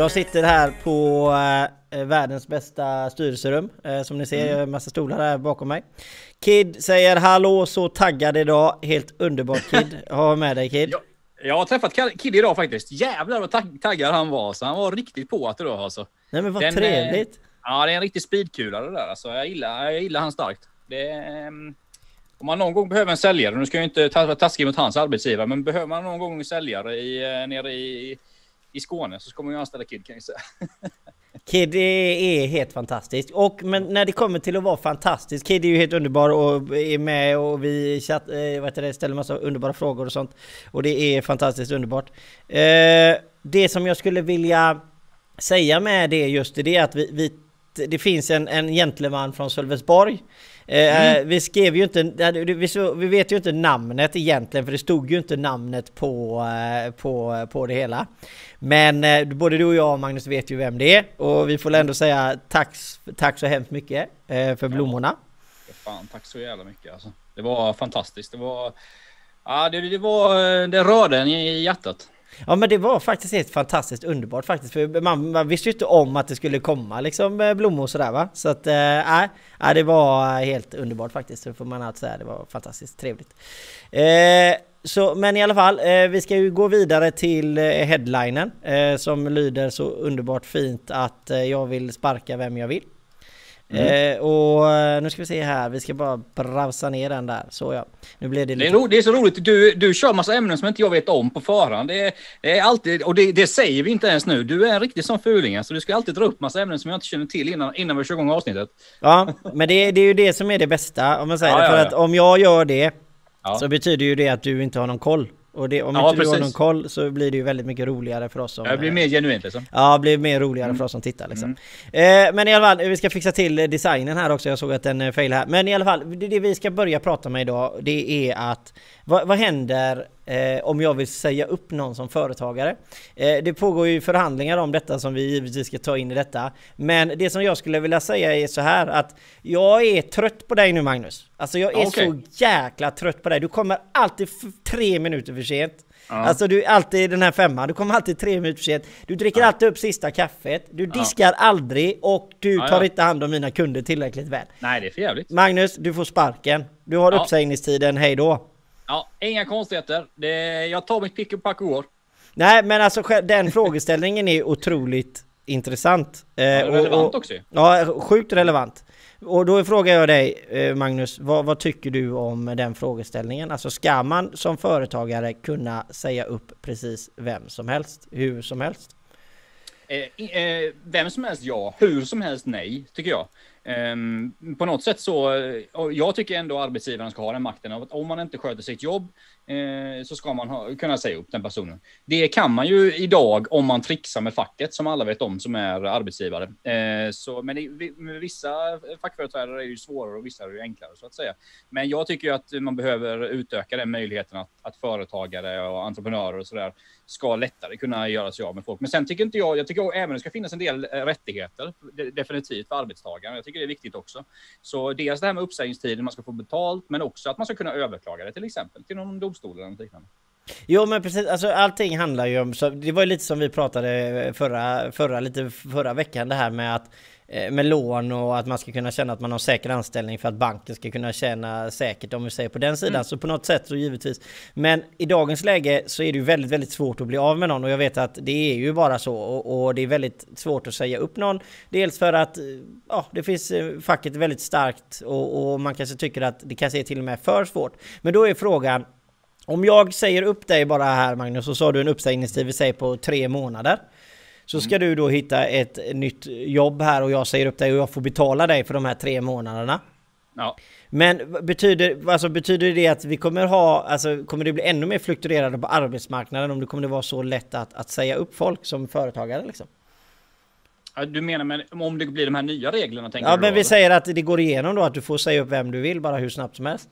Jag sitter här på eh, världens bästa styrelserum. Eh, som ni ser, mm. en massa stolar här bakom mig. Kid säger hallå, så taggad idag. Helt underbart Kid. Ha med dig Kid. Jag, jag har träffat Kid idag faktiskt. Jävlar vad tag taggad han var. Så han var riktigt på att idag alltså. Nej men vad Den, trevligt. Eh, ja, det är en riktig speedkula det där. Alltså, jag, gillar, jag gillar han starkt. Det, um, om man någon gång behöver en säljare, nu ska jag inte vara taskig mot hans arbetsgivare, men behöver man någon gång en säljare i, eh, nere i i Skåne så ska man ju anställa Kid kan jag säga. Kid är helt fantastiskt. Och men när det kommer till att vara fantastisk, Kid är ju helt underbar och är med och vi chatt, eh, vad det, ställer massa underbara frågor och sånt. Och det är fantastiskt underbart. Eh, det som jag skulle vilja säga med det just det är att vi, vi det finns en, en gentleman från Sölvesborg Eh, mm. Vi skrev ju inte, vi vet ju inte namnet egentligen för det stod ju inte namnet på, eh, på, på det hela. Men eh, både du och jag Magnus vet ju vem det är och vi får ändå säga tack, tack så hemskt mycket för blommorna. Ja, fan, tack så jävla mycket alltså. Det var fantastiskt. Det var, ja, det, det var, det rörde en i hjärtat. Ja men det var faktiskt helt fantastiskt underbart faktiskt för man, man visste ju inte om att det skulle komma liksom eh, blommor och sådär va Så att eh, nej, äh, det var eh, helt underbart faktiskt så får man att säga det var fantastiskt trevligt eh, så, men i alla fall, eh, vi ska ju gå vidare till eh, headlinen eh, som lyder så underbart fint att eh, jag vill sparka vem jag vill. Mm. Eh, och eh, nu ska vi se här, vi ska bara browsa ner den där. Så ja, nu blir det lite... Det är, det är så roligt, du, du kör massa ämnen som inte jag vet om på förhand. Det är, det är alltid, och det, det, säger vi inte ens nu, du är en riktig sån fuling. Alltså, du ska alltid dra upp massa ämnen som jag inte känner till innan, innan vi kör igång avsnittet. Ja, men det, det är ju det som är det bästa, om man säger ja, det. För ja, ja. att om jag gör det, så betyder ju det att du inte har någon koll. Och det, om ja, inte precis. du har någon koll så blir det ju väldigt mycket roligare för oss som... Det blir mer genuint liksom. Ja, det blir mer roligare mm. för oss som tittar liksom. Mm. Eh, men i alla fall, vi ska fixa till designen här också. Jag såg att den fail här. Men i alla fall, det, det vi ska börja prata med idag, det är att vad, vad händer eh, om jag vill säga upp någon som företagare? Eh, det pågår ju förhandlingar om detta som vi givetvis ska ta in i detta. Men det som jag skulle vilja säga är så här att jag är trött på dig nu Magnus. Alltså jag är okay. så jäkla trött på dig. Du kommer alltid tre minuter för sent. Ja. Alltså du är alltid den här femman, du kommer alltid tre minuter för sent. Du dricker ja. alltid upp sista kaffet, du diskar ja. aldrig och du tar inte hand om mina kunder tillräckligt väl. Nej, det är för jävligt. Magnus, du får sparken. Du har ja. uppsägningstiden, hej då. Ja, inga konstigheter. Det, jag tar mitt pick och pack och går. Nej, men alltså den frågeställningen är otroligt intressant. Ja, eh, relevant och, också. Ja, sjukt relevant. Och då frågar jag dig eh, Magnus, vad, vad, tycker du om den frågeställningen? Alltså ska man som företagare kunna säga upp precis vem som helst, hur som helst? Eh, eh, vem som helst ja, hur som helst nej, tycker jag. Ehm, på något sätt så, jag tycker ändå arbetsgivaren ska ha den makten. Om man inte sköter sitt jobb eh, så ska man ha, kunna säga upp den personen. Det kan man ju idag om man trixar med facket som alla vet om som är arbetsgivare. Eh, så, men det, vissa fackföreträdare är ju svårare och vissa är ju enklare så att säga. Men jag tycker ju att man behöver utöka den möjligheten att, att företagare och entreprenörer och sådär ska lättare kunna göra sig av med folk. Men sen tycker inte jag, jag tycker även det ska finnas en del eh, rättigheter definitivt för arbetstagaren. Jag tycker det är viktigt också. Så dels det här med uppsägningstiden, man ska få betalt, men också att man ska kunna överklaga det till exempel till någon domstol eller något liknande. Jo men precis, alltså allting handlar ju om, så det var ju lite som vi pratade förra, förra, lite förra veckan det här med att Eh, med lån och att man ska kunna känna att man har säker anställning för att banken ska kunna känna säkert om vi säger på den sidan. Mm. Så på något sätt så givetvis. Men i dagens läge så är det ju väldigt, väldigt svårt att bli av med någon och jag vet att det är ju bara så och, och det är väldigt svårt att säga upp någon. Dels för att ja, det finns eh, facket väldigt starkt och, och man kanske tycker att det kanske är till och med för svårt. Men då är frågan om jag säger upp dig bara här Magnus och så har du en uppsägningstid vi säger på tre månader. Så ska mm. du då hitta ett nytt jobb här och jag säger upp dig och jag får betala dig för de här tre månaderna. Ja. Men betyder, alltså betyder det att vi kommer ha, alltså kommer det bli ännu mer fluktuerande på arbetsmarknaden om det kommer det vara så lätt att, att säga upp folk som företagare liksom? Du menar med, om det blir de här nya reglerna? Tänker ja, men vi säger att det går igenom då, att du får säga upp vem du vill bara hur snabbt som helst.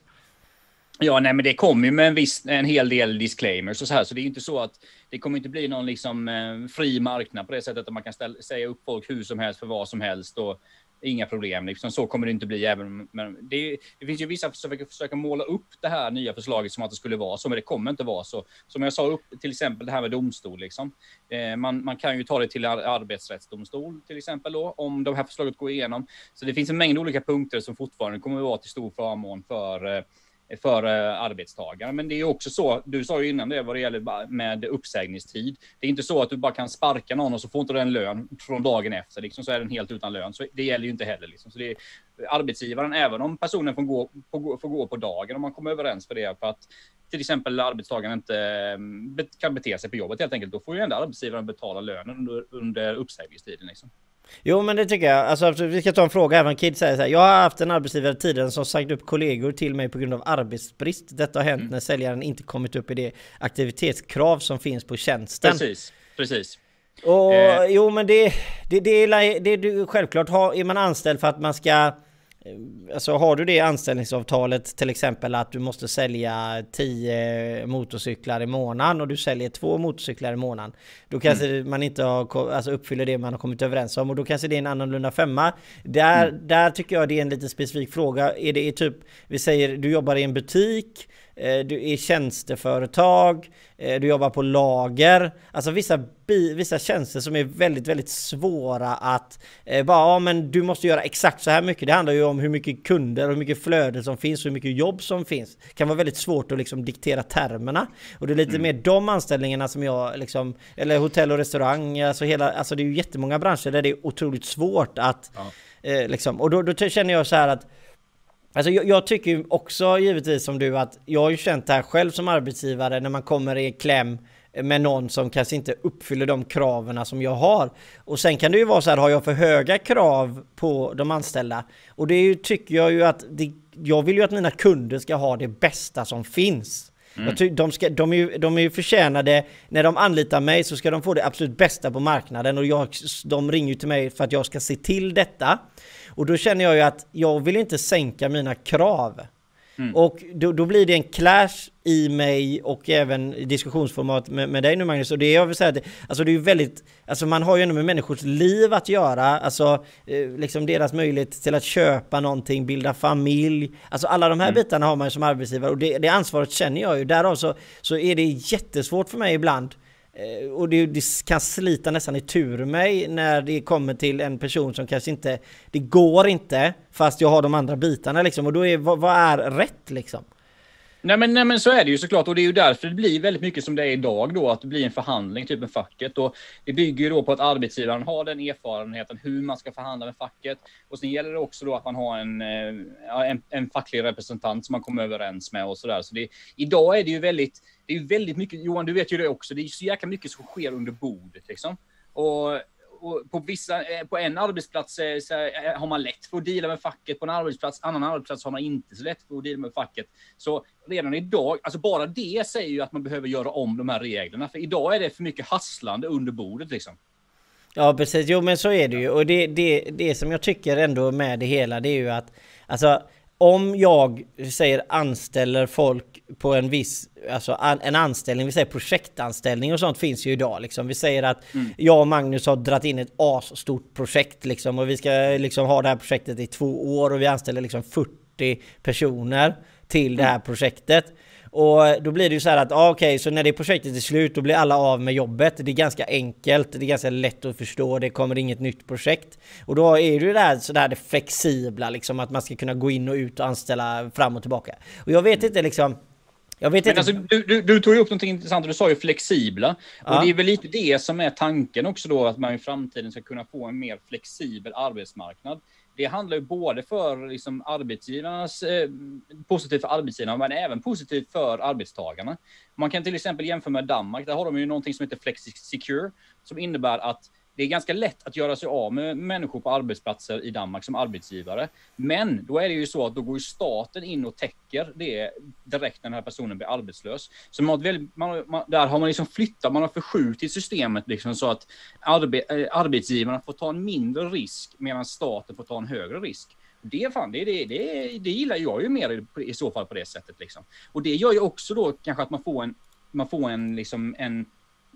Ja, nej, men det kommer ju med en, viss, en hel del disclaimers och så här, så det är ju inte så att det kommer inte bli någon liksom eh, fri marknad på det sättet att man kan ställa, säga upp folk hur som helst för vad som helst och Inga problem, liksom. så kommer det inte bli. Även, men det, det finns ju vissa som försöker, måla upp det här nya förslaget som att det skulle vara så, men det kommer inte vara så. Som jag sa upp, till exempel det här med domstol. Liksom. Eh, man, man kan ju ta det till arbetsrättsdomstol till exempel då, om det här förslaget går igenom. Så det finns en mängd olika punkter som fortfarande kommer att vara till stor förmån för eh, för arbetstagaren. arbetstagare. Men det är också så, du sa ju innan det vad det gäller med uppsägningstid. Det är inte så att du bara kan sparka någon och så får inte den lön från dagen efter, liksom, så är den helt utan lön. Så det gäller ju inte heller. Liksom. Så det är arbetsgivaren, även om personen får gå, får, får gå på dagen, om man kommer överens för det, för att till exempel arbetstagaren inte mm, kan bete sig på jobbet helt enkelt, då får ju ändå arbetsgivaren betala lönen under, under uppsägningstiden. Liksom. Jo men det tycker jag. Alltså, vi ska ta en fråga även Kid säger så här. Jag har haft en arbetsgivare tidigare som sagt upp kollegor till mig på grund av arbetsbrist. Detta har hänt mm. när säljaren inte kommit upp i det aktivitetskrav som finns på tjänsten. Precis, precis. Och eh. jo men det, det, det, är, det, det självklart är man anställd för att man ska alltså har du det anställningsavtalet till exempel att du måste sälja 10 motorcyklar i månaden och du säljer två motorcyklar i månaden. Då kanske mm. man inte har, alltså uppfyller det man har kommit överens om och då kanske det är en annorlunda femma. Där, mm. där tycker jag det är en lite specifik fråga. Är det typ, vi säger du jobbar i en butik du är tjänsteföretag, eh, du jobbar på lager. Alltså vissa, vissa tjänster som är väldigt, väldigt svåra att eh, bara, ja men du måste göra exakt så här mycket. Det handlar ju om hur mycket kunder och hur mycket flöde som finns och hur mycket jobb som finns. Det kan vara väldigt svårt att liksom diktera termerna. Och det är lite mm. mer de anställningarna som jag liksom, eller hotell och restaurang, alltså hela, alltså det är ju jättemånga branscher där det är otroligt svårt att, ja. eh, liksom, och då, då känner jag så här att Alltså jag, jag, tycker också givetvis som du att jag har ju känt det här själv som arbetsgivare när man kommer i kläm med någon som kanske inte uppfyller de kraven som jag har. Och sen kan det ju vara så här, har jag för höga krav på de anställda? Och det ju, tycker jag ju att det, jag vill ju att mina kunder ska ha det bästa som finns. Mm. Tycker, de, ska, de, är ju, de är ju förtjänade, när de anlitar mig så ska de få det absolut bästa på marknaden och jag, de ringer ju till mig för att jag ska se till detta. Och då känner jag ju att jag vill inte sänka mina krav. Mm. Och då, då, blir det en clash i mig och även i diskussionsformat med, med dig nu Magnus. Och det jag vill säga, det, alltså det är ju väldigt, alltså man har ju ändå med människors liv att göra, alltså eh, liksom deras möjlighet till att köpa någonting, bilda familj. Alltså alla de här mm. bitarna har man ju som arbetsgivare och det, det ansvaret känner jag ju. Därav så, så är det jättesvårt för mig ibland Eh, och det, det, kan slita nästan i tur mig när det kommer till en person som kanske inte... Det går inte fast jag har de andra bitarna liksom. Och då är vad, vad är rätt liksom? Nej men, nej men så är det ju såklart. Och det är ju därför det blir väldigt mycket som det är idag då att det blir en förhandling typ med facket. Och det bygger ju då på att arbetsgivaren har den erfarenheten hur man ska förhandla med facket. Och sen gäller det också då att man har en, eh, en, en facklig representant som man kommer överens med och sådär. Så det idag är det ju väldigt det är ju väldigt mycket Johan du vet ju det också. Det är ju så jäkla mycket som sker under bordet liksom. Och på, vissa, eh, på en arbetsplats eh, så eh, har man lätt för att deala med facket, på en arbetsplats, annan arbetsplats har man inte så lätt för att deala med facket. Så redan idag, alltså bara det säger ju att man behöver göra om de här reglerna, för idag är det för mycket hasslande under bordet liksom. Ja precis, jo men så är det ju och det, det, det som jag tycker ändå med det hela det är ju att alltså om jag säger anställer folk på en viss, alltså en anställning, vi säger projektanställning och sånt finns ju idag liksom. Vi säger att mm. jag och Magnus har dragit in ett asstort projekt liksom och vi ska liksom ha det här projektet i två år och vi anställer liksom 40 personer till det här mm. projektet. Och då blir det ju så här att, ah, okej, okay, så när det projektet är slut, då blir alla av med jobbet. Det är ganska enkelt, det är ganska lätt att förstå, det kommer inget nytt projekt. Och då är det ju det här, så där det flexibla, liksom att man ska kunna gå in och ut och anställa fram och tillbaka. Och jag vet inte liksom, jag vet inte. Alltså, du, du, du, tog ju upp något intressant, du sa ju flexibla. Ja. Och det är väl lite det som är tanken också då, att man i framtiden ska kunna få en mer flexibel arbetsmarknad det handlar ju både för liksom arbetsgivarnas, eh, positivt för arbetsgivarna, men även positivt för arbetstagarna. Man kan till exempel jämföra med Danmark, där har de ju någonting som heter Flexi Secure, som innebär att det är ganska lätt att göra sig av med människor på arbetsplatser i Danmark som arbetsgivare. Men då är det ju så att då går ju staten in och täcker det direkt när den här personen blir arbetslös. Så man, väldigt, man, man, där har man liksom flyttat, man har förskjutit systemet liksom så att arbe, eh, arbetsgivarna får ta en mindre risk medan staten får ta en högre risk. Det, fan, det, det, det, det gillar jag ju mer i, i så fall på det sättet. Liksom. Och det gör ju också då kanske att man får en, man får en, liksom en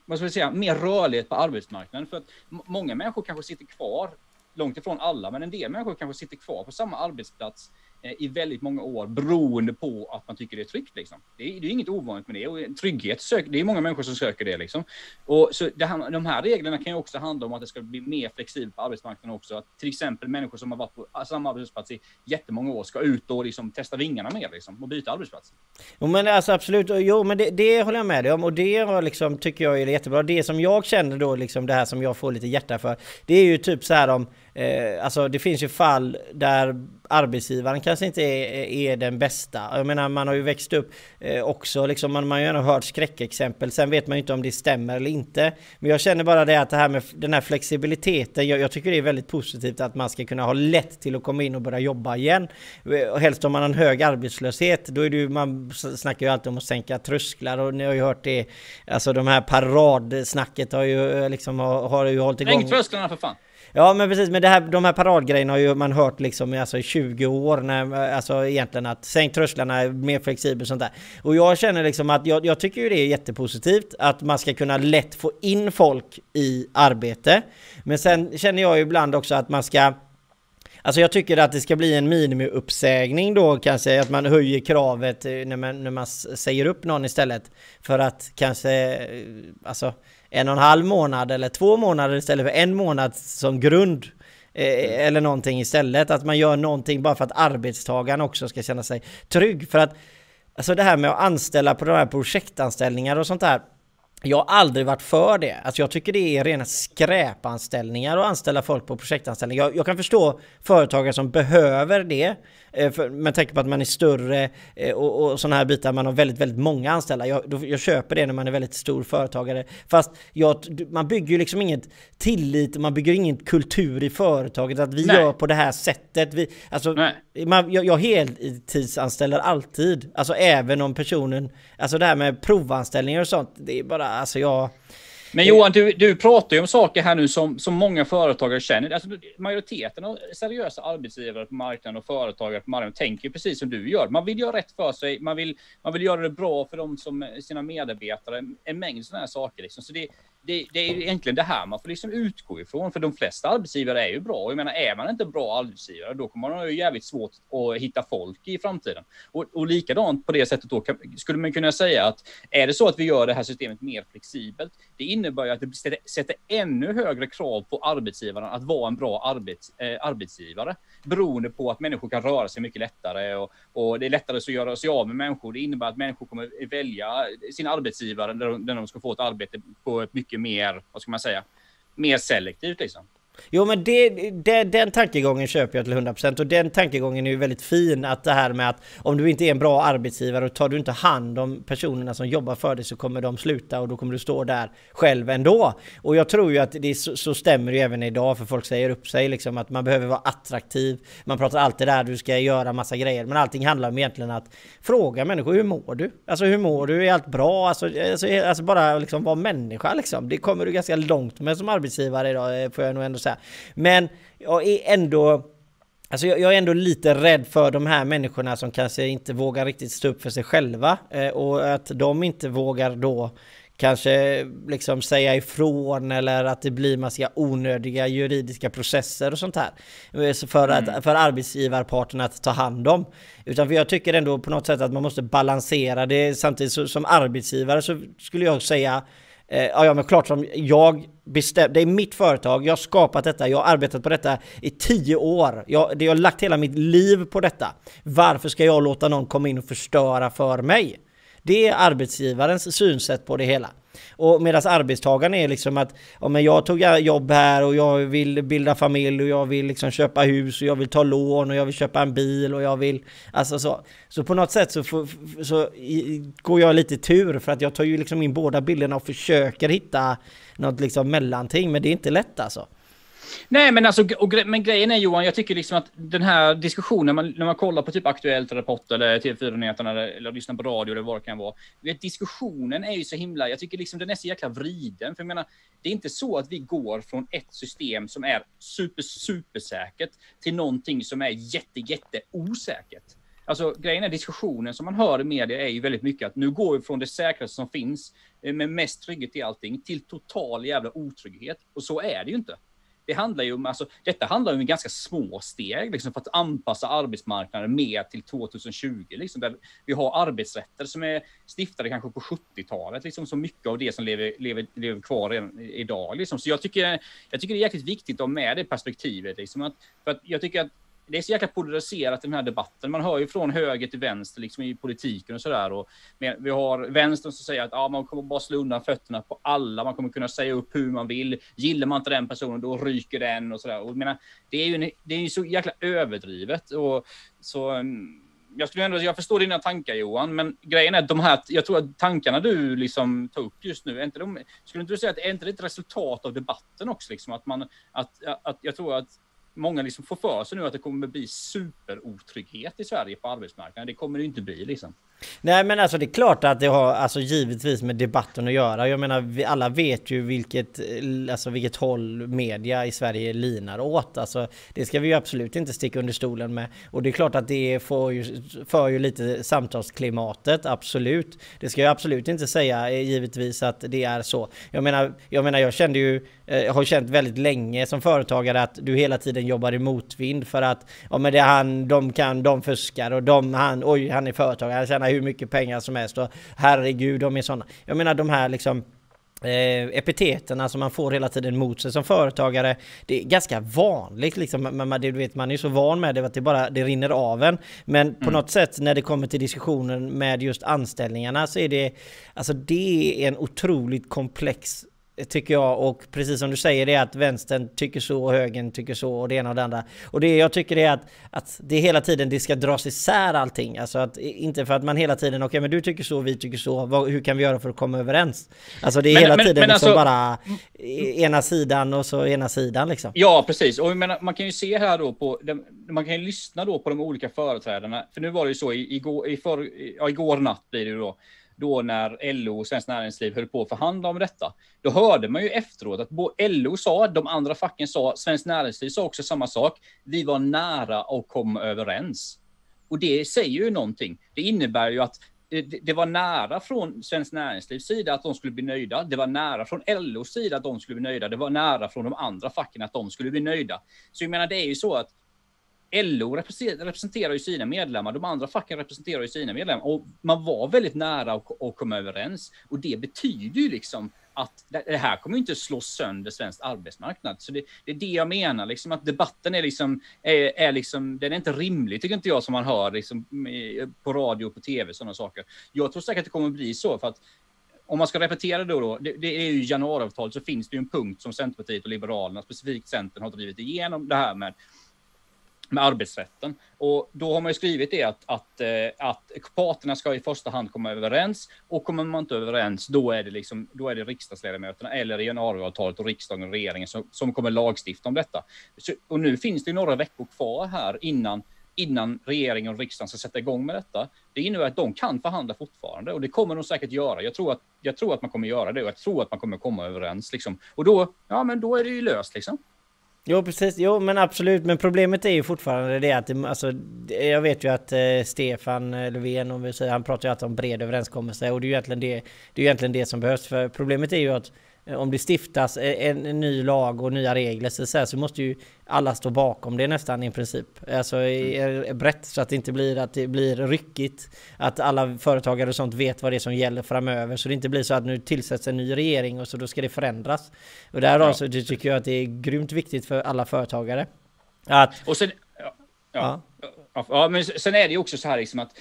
vad ska vi säga, mer rörlighet på arbetsmarknaden. För att många människor kanske sitter kvar långt ifrån alla, men en del människor kanske sitter kvar på samma arbetsplats Eh, i väldigt många år beroende på att man tycker det är tryggt. Liksom. Det, är, det är inget ovanligt med det. Och trygghet, sök, det är många människor som söker det. Liksom. Och så det här, de här reglerna kan ju också handla om att det ska bli mer flexibelt på arbetsmarknaden också. Att till exempel människor som har varit på alltså, samma arbetsplats i jättemånga år ska ut och liksom testa vingarna mer liksom, och byta arbetsplats. Jo men alltså absolut, jo men det, det håller jag med dig om och det var liksom, tycker jag är jättebra. Det som jag känner då liksom det här som jag får lite hjärta för, det är ju typ så här om Eh, alltså det finns ju fall där arbetsgivaren kanske inte är, är den bästa. Jag menar man har ju växt upp eh, också, liksom, man, man har ju hört skräckexempel. Sen vet man ju inte om det stämmer eller inte. Men jag känner bara det att det här med den här flexibiliteten, jag, jag tycker det är väldigt positivt att man ska kunna ha lätt till att komma in och börja jobba igen. Eh, helst om man har en hög arbetslöshet, då är det ju, man snackar ju alltid om att sänka trösklar och ni har ju hört det, alltså de här paradsnacket har ju eh, liksom har, har ju hållit igång. Sänk trösklarna för fan! Ja men precis, men det här, de här paradgrejerna har ju man hört liksom alltså, i 20 år. När, alltså egentligen att sänk trösklarna, mer flexibelt och sånt där. Och jag känner liksom att jag, jag tycker ju det är jättepositivt att man ska kunna lätt få in folk i arbete. Men sen känner jag ju ibland också att man ska Alltså jag tycker att det ska bli en minimiuppsägning då kanske, att man höjer kravet eh, när man, när man säger upp någon istället. För att kanske, eh, alltså en och en halv månad eller två månader istället för en månad som grund. Eh, eller någonting istället. Att man gör någonting bara för att arbetstagaren också ska känna sig trygg. För att Alltså det här med att anställa på de här projektanställningar och sånt där. Jag har aldrig varit för det. Alltså jag tycker det är rena skräpanställningar att anställa folk på projektanställningar. Jag, jag kan förstå företagare som behöver det. Eh, för, med tanke på att man är större eh, och, och sådana här bitar, man har väldigt, väldigt många anställda. Jag, då, jag köper det när man är väldigt stor företagare. Fast jag, man bygger ju liksom inget tillit, man bygger ingen kultur i företaget att vi Nej. gör på det här sättet. Vi, alltså, man, jag, jag heltidsanställer alltid, alltså även om personen, alltså det här med provanställningar och sånt, det är bara, alltså jag men Johan, du, du pratar ju om saker här nu som, som många företagare känner. Alltså, majoriteten av seriösa arbetsgivare på marknaden och företagare på marknaden tänker precis som du gör. Man vill göra rätt för sig, man vill, man vill göra det bra för dem som sina medarbetare, en mängd sådana här saker. Liksom. Så det, det, det, är egentligen det här man får liksom utgå ifrån, för de flesta arbetsgivare är ju bra. Jag menar, är man inte bra arbetsgivare, då kommer man ha jävligt svårt att hitta folk i framtiden. Och, och likadant på det sättet då kan, skulle man kunna säga att är det så att vi gör det här systemet mer flexibelt, det innebär ju att det sätter ännu högre krav på arbetsgivaren att vara en bra arbets, eh, arbetsgivare, beroende på att människor kan röra sig mycket lättare och, och det är lättare att göra sig av med människor. Det innebär att människor kommer välja sin arbetsgivare när de, när de ska få ett arbete på ett mycket mycket mer, vad ska man säga, mer selektivt liksom. Jo men det, det, den tankegången köper jag till 100% och den tankegången är ju väldigt fin att det här med att om du inte är en bra arbetsgivare och tar du inte hand om personerna som jobbar för dig så kommer de sluta och då kommer du stå där själv ändå. Och jag tror ju att det så, så stämmer ju även idag för folk säger upp sig liksom att man behöver vara attraktiv. Man pratar alltid där du ska göra massa grejer men allting handlar om egentligen att fråga människor hur mår du? Alltså hur mår du? Är allt bra? Alltså, alltså, alltså bara liksom vara människa liksom. Det kommer du ganska långt med som arbetsgivare idag eh, får jag nog ändå säga. Men jag är ändå Alltså jag, jag, är ändå lite rädd för de här människorna som kanske inte vågar riktigt stå upp för sig själva eh, och att de inte vågar då kanske liksom säga ifrån eller att det blir massa onödiga juridiska processer och sånt här. Eh, för, att, mm. för arbetsgivarparten att ta hand om. Utan för jag tycker ändå på något sätt att man måste balansera det. Samtidigt som arbetsgivare så skulle jag säga Eh, ja, men klart som jag bestämt, det är mitt företag, jag har skapat detta, jag har arbetat på detta i tio år. Jag, jag har lagt hela mitt liv på detta. Varför ska jag låta någon komma in och förstöra för mig? Det är arbetsgivarens synsätt på det hela. Och medan arbetstagaren är liksom att ja, men jag tog jobb här och jag vill bilda familj och jag vill liksom köpa hus och jag vill ta lån och jag vill köpa en bil och jag vill alltså så. Så på något sätt så, får, så går jag lite tur för att jag tar ju liksom in båda bilderna och försöker hitta något liksom mellanting men det är inte lätt alltså. Nej, men alltså, och, men grejen är Johan, jag tycker liksom att den här diskussionen, när man, när man kollar på typ Aktuellt, Rapport eller TV4-nyheterna eller, eller lyssnar på radio eller vad det kan vara. Vet, diskussionen är ju så himla, jag tycker liksom den är så jäkla vriden. För jag menar, det är inte så att vi går från ett system som är super, supersäkert till någonting som är jätte, jätte osäkert. Alltså grejen är diskussionen som man hör i media är ju väldigt mycket att nu går vi från det säkraste som finns eh, med mest trygghet i allting till total jävla otrygghet. Och så är det ju inte det handlar ju om, alltså, detta handlar om ganska små steg liksom, för att anpassa arbetsmarknaden mer till 2020. Liksom, där vi har arbetsrätter som är stiftade kanske på 70-talet, liksom, så mycket av det som lever, lever, lever kvar redan idag. Liksom. Så jag tycker, jag tycker det är jäkligt viktigt att ha med det perspektivet. Liksom, att, för att jag tycker att det är så jäkla polariserat i den här debatten. Man hör ju från höger till vänster liksom i politiken och sådär. Vi har vänstern som säger att ja, man kommer bara slå undan fötterna på alla. Man kommer kunna säga upp hur man vill. Gillar man inte den personen, då ryker den och sådär. Och menar, det är ju en, det är ju så jäkla överdrivet. Och så, mm, jag, skulle ändå, jag förstår dina tankar Johan, men grejen är att de här, jag tror att tankarna du liksom tar upp just nu, är inte de, skulle inte du säga att är inte det ett resultat av debatten också? Liksom, att man, att, att, jag tror att många liksom får för sig nu att det kommer bli superotrygghet i Sverige på arbetsmarknaden. Det kommer det inte bli liksom. Nej men alltså det är klart att det har alltså givetvis med debatten att göra. Jag menar vi alla vet ju vilket, alltså vilket håll media i Sverige linar åt. Alltså det ska vi ju absolut inte sticka under stolen med. Och det är klart att det får ju, för ju lite samtalsklimatet, absolut. Det ska jag absolut inte säga eh, givetvis att det är så. Jag menar, jag menar jag kände ju, jag eh, har känt väldigt länge som företagare att du hela tiden jobbar i motvind för att ja men det är han, de kan, de fuskar och de, han, oj han är företagare, han tjänar hur mycket pengar som helst och herregud, de är sådana. Jag menar de här liksom Eh, epiteterna som man får hela tiden mot sig som företagare. Det är ganska vanligt liksom, men man, det, vet, man är så van med det att det bara det rinner av en. Men på mm. något sätt när det kommer till diskussionen med just anställningarna så är det, alltså det är en otroligt komplex Tycker jag och precis som du säger det är att vänstern tycker så och högern tycker så och det ena och det andra. Och det jag tycker är att, att det hela tiden det ska dras isär allting. Alltså att inte för att man hela tiden okej okay, men du tycker så, vi tycker så, vad, hur kan vi göra för att komma överens? Alltså det är men, hela men, tiden men liksom alltså, bara ena sidan och så ena sidan liksom. Ja precis och menar, man kan ju se här då på, man kan ju lyssna då på de olika företrädarna. För nu var det ju så igår, i för, ja, igår natt blir det ju då då när LO och Svenskt Näringsliv höll på att förhandla om detta. Då hörde man ju efteråt att LO sa, de andra facken sa, Svenskt Näringsliv sa också samma sak. Vi var nära att komma överens. Och det säger ju någonting. Det innebär ju att det var nära från Svenskt Näringslivs sida att de skulle bli nöjda. Det var nära från LOs sida att de skulle bli nöjda. Det var nära från de andra facken att de skulle bli nöjda. Så jag menar, det är ju så att LO representerar ju sina medlemmar, de andra facken representerar ju sina medlemmar och man var väldigt nära att, komma överens. Och det betyder ju liksom att det här kommer inte slå sönder svensk arbetsmarknad. Så det, det, är det jag menar, liksom att debatten är liksom, är, är liksom, den är inte rimlig tycker inte jag som man hör liksom, på radio och på tv, sådana saker. Jag tror säkert att det kommer att bli så för att om man ska repetera då, då det, det är ju januariavtalet så finns det ju en punkt som Centerpartiet och Liberalerna, specifikt Centern, har drivit igenom det här med med arbetsrätten. Och då har man ju skrivit det att, att, eh, att parterna ska i första hand komma överens och kommer man inte överens, då är det, liksom, då är det riksdagsledamöterna eller januariavtalet och riksdagen och regeringen som, som kommer lagstifta om detta. Så, och nu finns det några veckor kvar här innan innan regeringen och riksdagen ska sätta igång med detta. Det innebär att de kan förhandla fortfarande och det kommer de säkert göra. Jag tror att, jag tror att man kommer göra det och jag tror att man kommer komma överens. Liksom. Och då, ja, men då är det ju löst. Liksom. Jo precis, jo men absolut, men problemet är ju fortfarande det att det, alltså, jag vet ju att eh, Stefan eh, Löfven, om vi säger, han pratar ju alltid om bred överenskommelse och det är ju egentligen det, det, är egentligen det som behövs. För problemet är ju att om det stiftas en, en ny lag och nya regler så, så, här, så måste ju alla stå bakom det nästan i princip. Alltså mm. brett så att det inte blir att det blir ryckigt. Att alla företagare och sånt vet vad det är som gäller framöver. Så det inte blir så att nu tillsätts en ny regering och så då ska det förändras. Och där ja. alltså, tycker jag att det är grymt viktigt för alla företagare. Att, och sen, ja, ja. ja. ja men sen är det ju också så här liksom att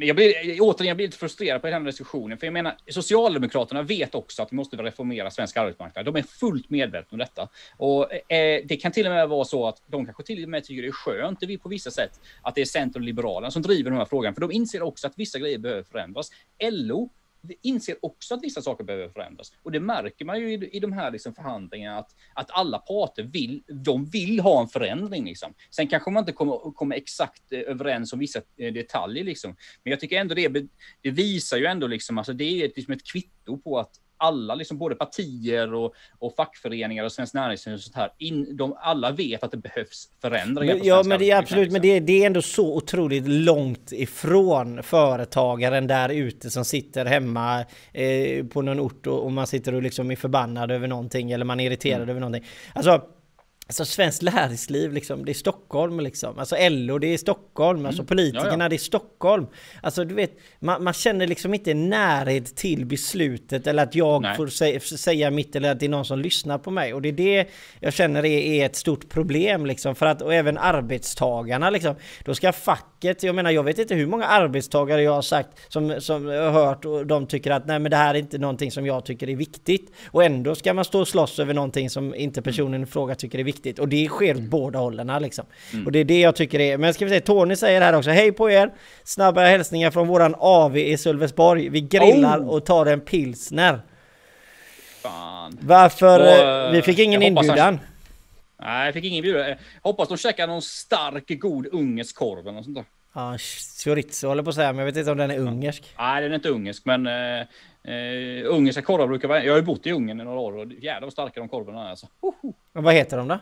men jag blir, återigen, jag blir lite frustrerad på den här diskussionen, för jag menar, Socialdemokraterna vet också att vi måste reformera svensk arbetsmarknad. De är fullt medvetna om detta. Och eh, det kan till och med vara så att de kanske till och med tycker det är skönt, vi på vissa sätt, att det är Centern och Liberalerna som driver den här frågan, för de inser också att vissa grejer behöver förändras. LO inser också att vissa saker behöver förändras. Och det märker man ju i, i de här liksom förhandlingarna att, att alla parter vill, de vill ha en förändring. Liksom. Sen kanske man inte kommer, kommer exakt eh, överens om vissa eh, detaljer. Liksom. Men jag tycker ändå det, det visar ju ändå, liksom, alltså det är ett, liksom ett kvitto på att alla, liksom både partier och, och fackföreningar och Svenskt Näringsliv och sånt här, in, de, alla vet att det behövs förändringar. Men, ja, men det är absolut, men det, det är ändå så otroligt långt ifrån företagaren där ute som sitter hemma eh, på någon ort och, och, man sitter och liksom är förbannad över någonting eller man är irriterad mm. över någonting. Alltså, Alltså svenskt näringsliv liksom, det är Stockholm liksom. Alltså LO, det är Stockholm. Alltså mm. Alltså politikerna, ja, ja. det är Stockholm. Alltså du vet, man, man, känner liksom inte närhet till beslutet eller att jag Nej. får sä säga mitt eller att det är någon som lyssnar på mig. Och det är det jag känner är, är ett stort problem liksom. För att, och även arbetstagarna liksom. Då ska facket, jag menar jag vet inte hur många arbetstagare jag har sagt som, som jag har hört och de tycker att nej men det här är inte någonting som jag tycker är viktigt. Och ändå ska man stå och slåss över någonting som inte personen i fråga tycker är viktigt viktigt. Och det sker åt mm. båda hållen liksom. Mm. Och det är det jag tycker är... Men ska vi se, Tony säger här också. Hej på er! Snabba hälsningar från våran AV i Sölvesborg. Vi grillar oh. och tar en pilsner. Fan. Varför? Och, eh, vi fick ingen inbjudan. Nej, jag fick ingen inbjudan. Hoppas de käkar någon stark, god ungersk korv eller något sånt där. Ja, chorizo håller på att säga, men jag vet inte om den är ungersk. Nej, den är inte ungersk, men uh, uh, ungerska korvar brukar vara... Jag har ju bott i Ungern i några år och jävlar vad starka de korvarna är alltså. Uh vad heter de då?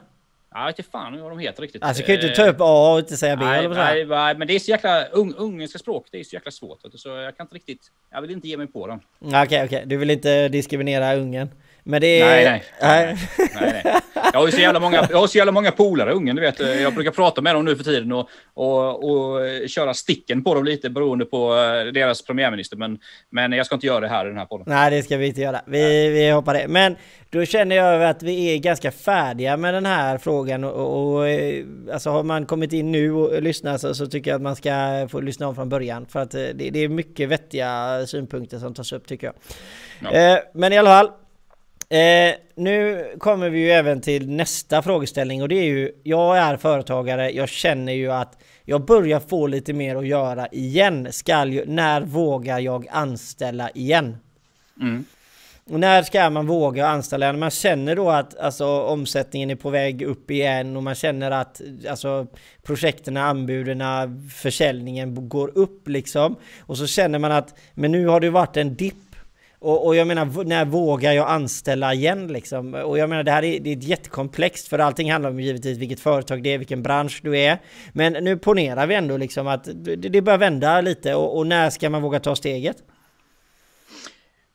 Jag vet inte fan vad de heter riktigt. Alltså kan ju inte ta upp A och inte säga B nej, eller nej, nej, men det är så jäkla... Un, ungerska språk, det är så jäkla svårt. Så jag kan inte riktigt... Jag vill inte ge mig på dem. Okej, okay, okej. Okay. Du vill inte diskriminera Ungern? Men det är... Nej, nej. nej. nej, nej. Jag har ju så jävla många, jag har så jävla många polare i Ungern, du vet. Jag brukar prata med dem nu för tiden och, och, och köra sticken på dem lite beroende på eh, deras premiärminister. Men, men jag ska inte göra det här i den här podden. Nej, det ska vi inte göra. Vi, vi hoppar det. Men då känner jag att vi är ganska färdiga med den här frågan och, och eh, alltså har man kommit in nu och lyssnar så, så, tycker jag att man ska få lyssna om från början. För att eh, det, det är mycket vettiga synpunkter som tas upp tycker jag. Ja. Men i alla fall, Eh, nu kommer vi ju även till nästa frågeställning och det är ju Jag är företagare, jag känner ju att jag börjar få lite mer att göra igen. Skall, när vågar jag anställa igen? Mm. Och när ska man våga anställa? När man känner då att alltså, omsättningen är på väg upp igen och man känner att alltså, projekten, anbuden, försäljningen går upp liksom. Och så känner man att men nu har det varit en dipp och, och, jag menar, när vågar jag anställa igen liksom? Och jag menar, det här är, det är jättekomplext för allting handlar om givetvis vilket företag det är, vilken bransch du är. Men nu ponerar vi ändå liksom att det, det börjar vända lite och, och, när ska man våga ta steget?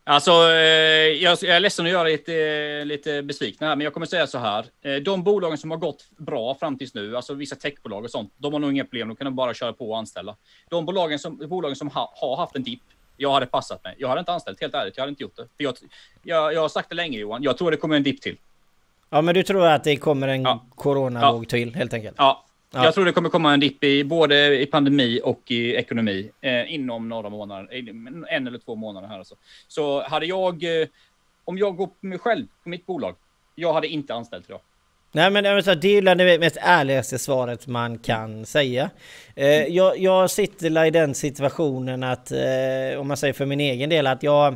Alltså, eh, jag, är ledsen att göra lite, eh, lite besvikna här, men jag kommer säga så här. Eh, de bolagen som har gått bra fram tills nu, alltså vissa techbolag och sånt, de har nog inga problem. De kan bara köra på och anställa. De bolagen som, bolagen som ha, har haft en dipp, jag hade passat mig. Jag hade inte anställt, helt ärligt. Jag hade inte gjort det. För jag, jag, jag har sagt det länge Johan. Jag tror det kommer en dipp till. Ja, men du tror att det kommer en ja. coronavåg ja. till helt enkelt? Ja. ja. jag tror det kommer komma en dipp i både i pandemi och i ekonomi eh, inom några månader. En eller två månader här alltså. Så hade jag, eh, om jag går på mig själv, på mitt bolag, jag hade inte anställt idag. Nej men det är det mest ärligaste svaret man kan säga. Eh, jag, jag sitter i den situationen att, eh, om man säger för min egen del, att jag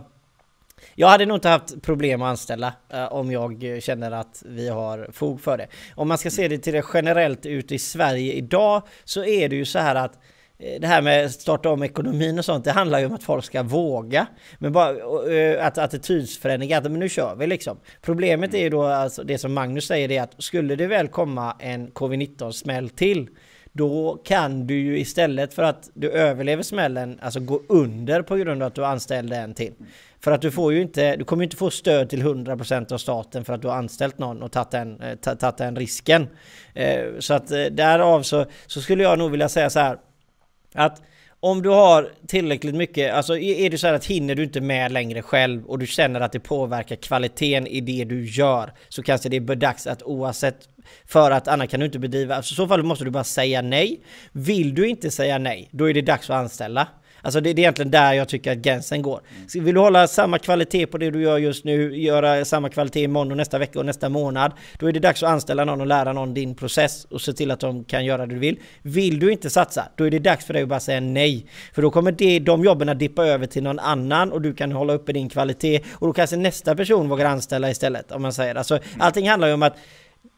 jag hade nog inte haft problem att anställa eh, om jag känner att vi har fog för det. Om man ska se det till det generellt ute i Sverige idag så är det ju så här att Eh, det här med att starta om ekonomin och sånt, det handlar ju om att folk ska våga. Men bara eh, att attitydsförändringar, att men nu kör vi liksom. Problemet är ju då, alltså det som Magnus säger, det är att skulle det väl komma en covid-19 smäll till, då kan du ju istället för att du överlever smällen, alltså gå under på grund av att du anställde en till. För att du får ju inte, du kommer ju inte få stöd till 100% av staten för att du har anställt någon och tagit den, eh, tagit den risken. Så att därav så, så skulle jag nog vilja säga så här, att om du har tillräckligt mycket, alltså är det så här att hinner du inte med längre själv och du känner att det påverkar kvaliteten i det du gör så kanske det är dags att oavsett för att annars kan du inte bedriva, alltså i så fall måste du bara säga nej. Vill du inte säga nej, då är det dags att anställa. Alltså det, är egentligen där jag tycker att gränsen går. Så vill du hålla samma kvalitet på det du gör just nu, göra samma kvalitet imorgon och nästa vecka och nästa månad, då är det dags att anställa någon och lära någon din process och se till att de kan göra det du vill. Vill du inte satsa, då är det dags för dig att bara säga nej. För då kommer det, de jobben att dippa över till någon annan och du kan hålla uppe din kvalitet och då kanske nästa person vågar anställa istället, om man säger. Alltså allting handlar ju om att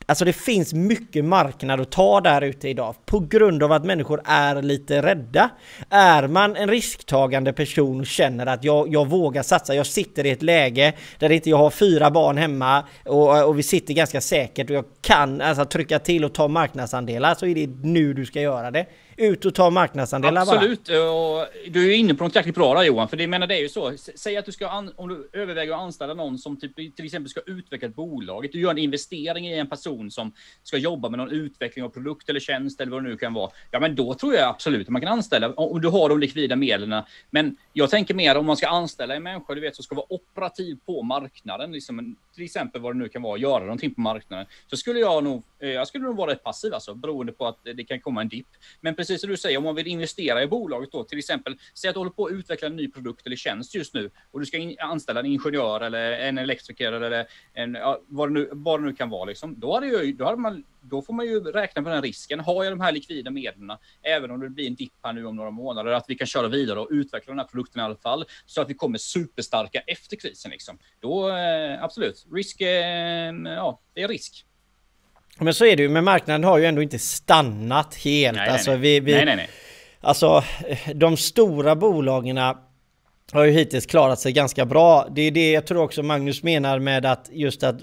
Alltså det finns mycket marknad att ta där ute idag på grund av att människor är lite rädda. Är man en risktagande person och känner att jag, jag vågar satsa, jag sitter i ett läge där inte jag har fyra barn hemma och, och vi sitter ganska säkert och jag kan alltså trycka till och ta marknadsandelar så är det nu du ska göra det ut och ta marknadsandelar Absolut. bara. Och du är ju inne på något jäkligt bra där Johan, för det menar det är ju så. Säg att du ska, om du överväger att anställa någon som typ, till exempel ska utveckla ett bolag. Du gör en investering i en person som ska jobba med någon utveckling av produkt eller tjänst eller vad det nu kan vara. Ja, men då tror jag absolut att man kan anställa om du har de likvida medlen. Men jag tänker mer om man ska anställa en människa, du vet, som ska vara operativ på marknaden, liksom, till exempel vad det nu kan vara, göra någonting på marknaden. Så skulle jag nog, eh, jag skulle nog vara rätt passiv alltså, beroende på att det kan komma en dipp. Men precis precis som du säger, om man vill investera i bolaget då, till exempel, säg att du håller på att utveckla en ny produkt eller tjänst just nu och du ska in, anställa en ingenjör eller en elektriker eller en, ja, vad, det nu, vad det nu kan vara, liksom. då, hade jag, då, hade man, då får man ju räkna på den risken. Har jag de här likvida medlen, även om det blir en dipp här nu om några månader, att vi kan köra vidare och utveckla den här produkten i alla fall, så att vi kommer superstarka efter krisen. Liksom. Då eh, absolut, risk, eh, ja, det är risk. Men så är det ju, men marknaden har ju ändå inte stannat helt. Nej, alltså, nej, vi, vi, nej, nej, nej. Alltså, de stora bolagen har ju hittills klarat sig ganska bra. Det är det jag tror också Magnus menar med att just att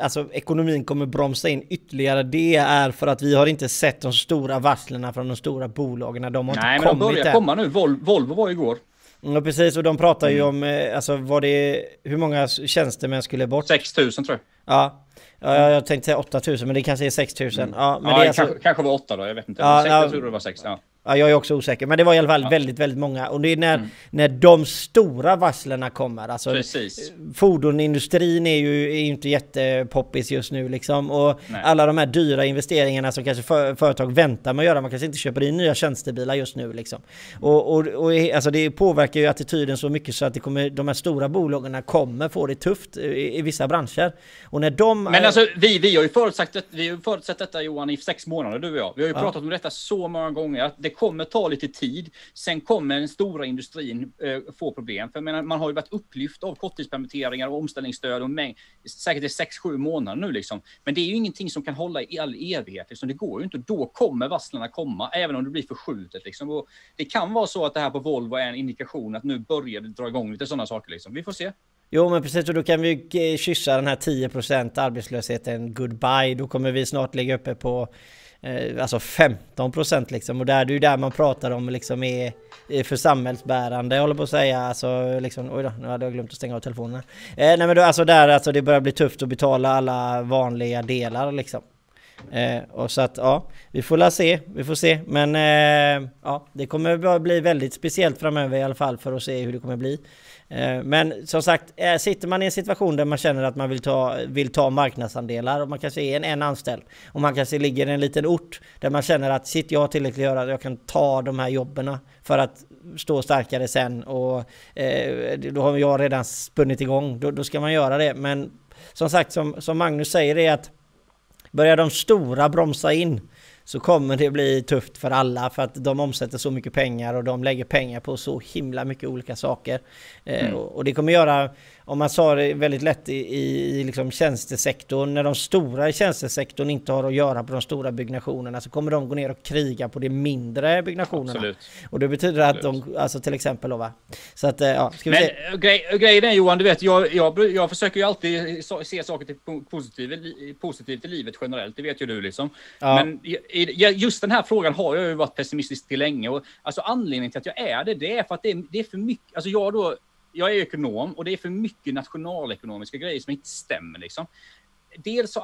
alltså, ekonomin kommer bromsa in ytterligare. Det är för att vi har inte sett de stora varslen från de stora bolagen. De har Nej, inte men de börjar än. komma nu. Vol Volvo var igår. Ja precis och de pratar ju mm. om, eh, alltså var det, hur många tjänstemän skulle bort? 6000 tror jag. Ja, Ja, jag tänkte säga 8000 men det kanske är 6000. Mm. Ja, men ja, det är alltså... kanske, kanske var 8 då, jag vet inte. Ja, 6, ja, jag tror det var 6. Ja. Ja, jag är också osäker. Men det var i alla fall ja. väldigt, väldigt många. Och det är när, mm. när de stora varslen kommer. Alltså, Precis. Fordonindustrin är ju är inte jättepoppis just nu liksom. Och Nej. alla de här dyra investeringarna som kanske för, företag väntar med att göra. Man kanske inte köper in nya tjänstebilar just nu liksom. Och, och, och alltså det påverkar ju attityden så mycket så att det kommer, de här stora bolagen kommer få det tufft i, i vissa branscher. Och när de... Men alltså vi, vi har ju vi har förutsett detta Johan i sex månader du och jag. Vi har ju ja. pratat om detta så många gånger. Att det kommer ta lite tid. Sen kommer den stora industrin eh, få problem. För menar, man har ju varit upplyft av korttidspermitteringar och omställningsstöd och mäng, säkert i 6-7 månader nu liksom. Men det är ju ingenting som kan hålla i all evighet. Liksom. Det går ju inte. Då kommer varslen komma, även om det blir förskjutet. Liksom. Och det kan vara så att det här på Volvo är en indikation att nu börjar det dra igång lite sådana saker. Liksom. Vi får se. Jo men precis och då kan vi eh, kyssa den här 10% arbetslösheten goodbye. Då kommer vi snart ligga uppe på Eh, alltså 15 procent liksom. Och där, det är ju där man pratar om liksom är, är för samhällsbärande, jag håller på att säga. Alltså liksom, oj då, nu hade jag glömt att stänga av telefonen. Eh, nej men då, alltså där, alltså det börjar bli tufft att betala alla vanliga delar liksom. Eh, och så att ja, vi får la se, vi får se. Men eh, ja, det kommer bli väldigt speciellt framöver i alla fall för att se hur det kommer bli. Eh, men som sagt, eh, sitter man i en situation där man känner att man vill ta, vill ta marknadsandelar och man kanske är en, en anställd och man kanske ligger i en liten ort där man känner att sitter jag tillräckligt att göra, jag kan ta de här jobben för att stå starkare sen och eh, då har jag redan spunnit igång, då, då ska man göra det. Men som sagt, som, som Magnus säger, är att börjar de stora bromsa in så kommer det bli tufft för alla för att de omsätter så mycket pengar och de lägger pengar på så himla mycket olika saker. Eh, mm. och, det kommer göra om man sa det väldigt lätt i, i liksom tjänstesektorn, när de stora i tjänstesektorn inte har att göra på de stora byggnationerna så kommer de gå ner och kriga på de mindre byggnationerna. Absolut. Och det betyder att de, alltså till exempel då va. Så att, eh, ja, ska vi Men se. Grej, grejen är Johan, du vet, jag, jag, jag försöker ju alltid se saker till positivt, positivt i livet generellt, det vet ju du liksom. Ja. Men just den här frågan har jag ju varit pessimistisk till länge och alltså anledningen till att jag är det, det är för att det är, det är för mycket, alltså jag då jag är ekonom och det är för mycket nationalekonomiska grejer som inte stämmer. Liksom. Dels har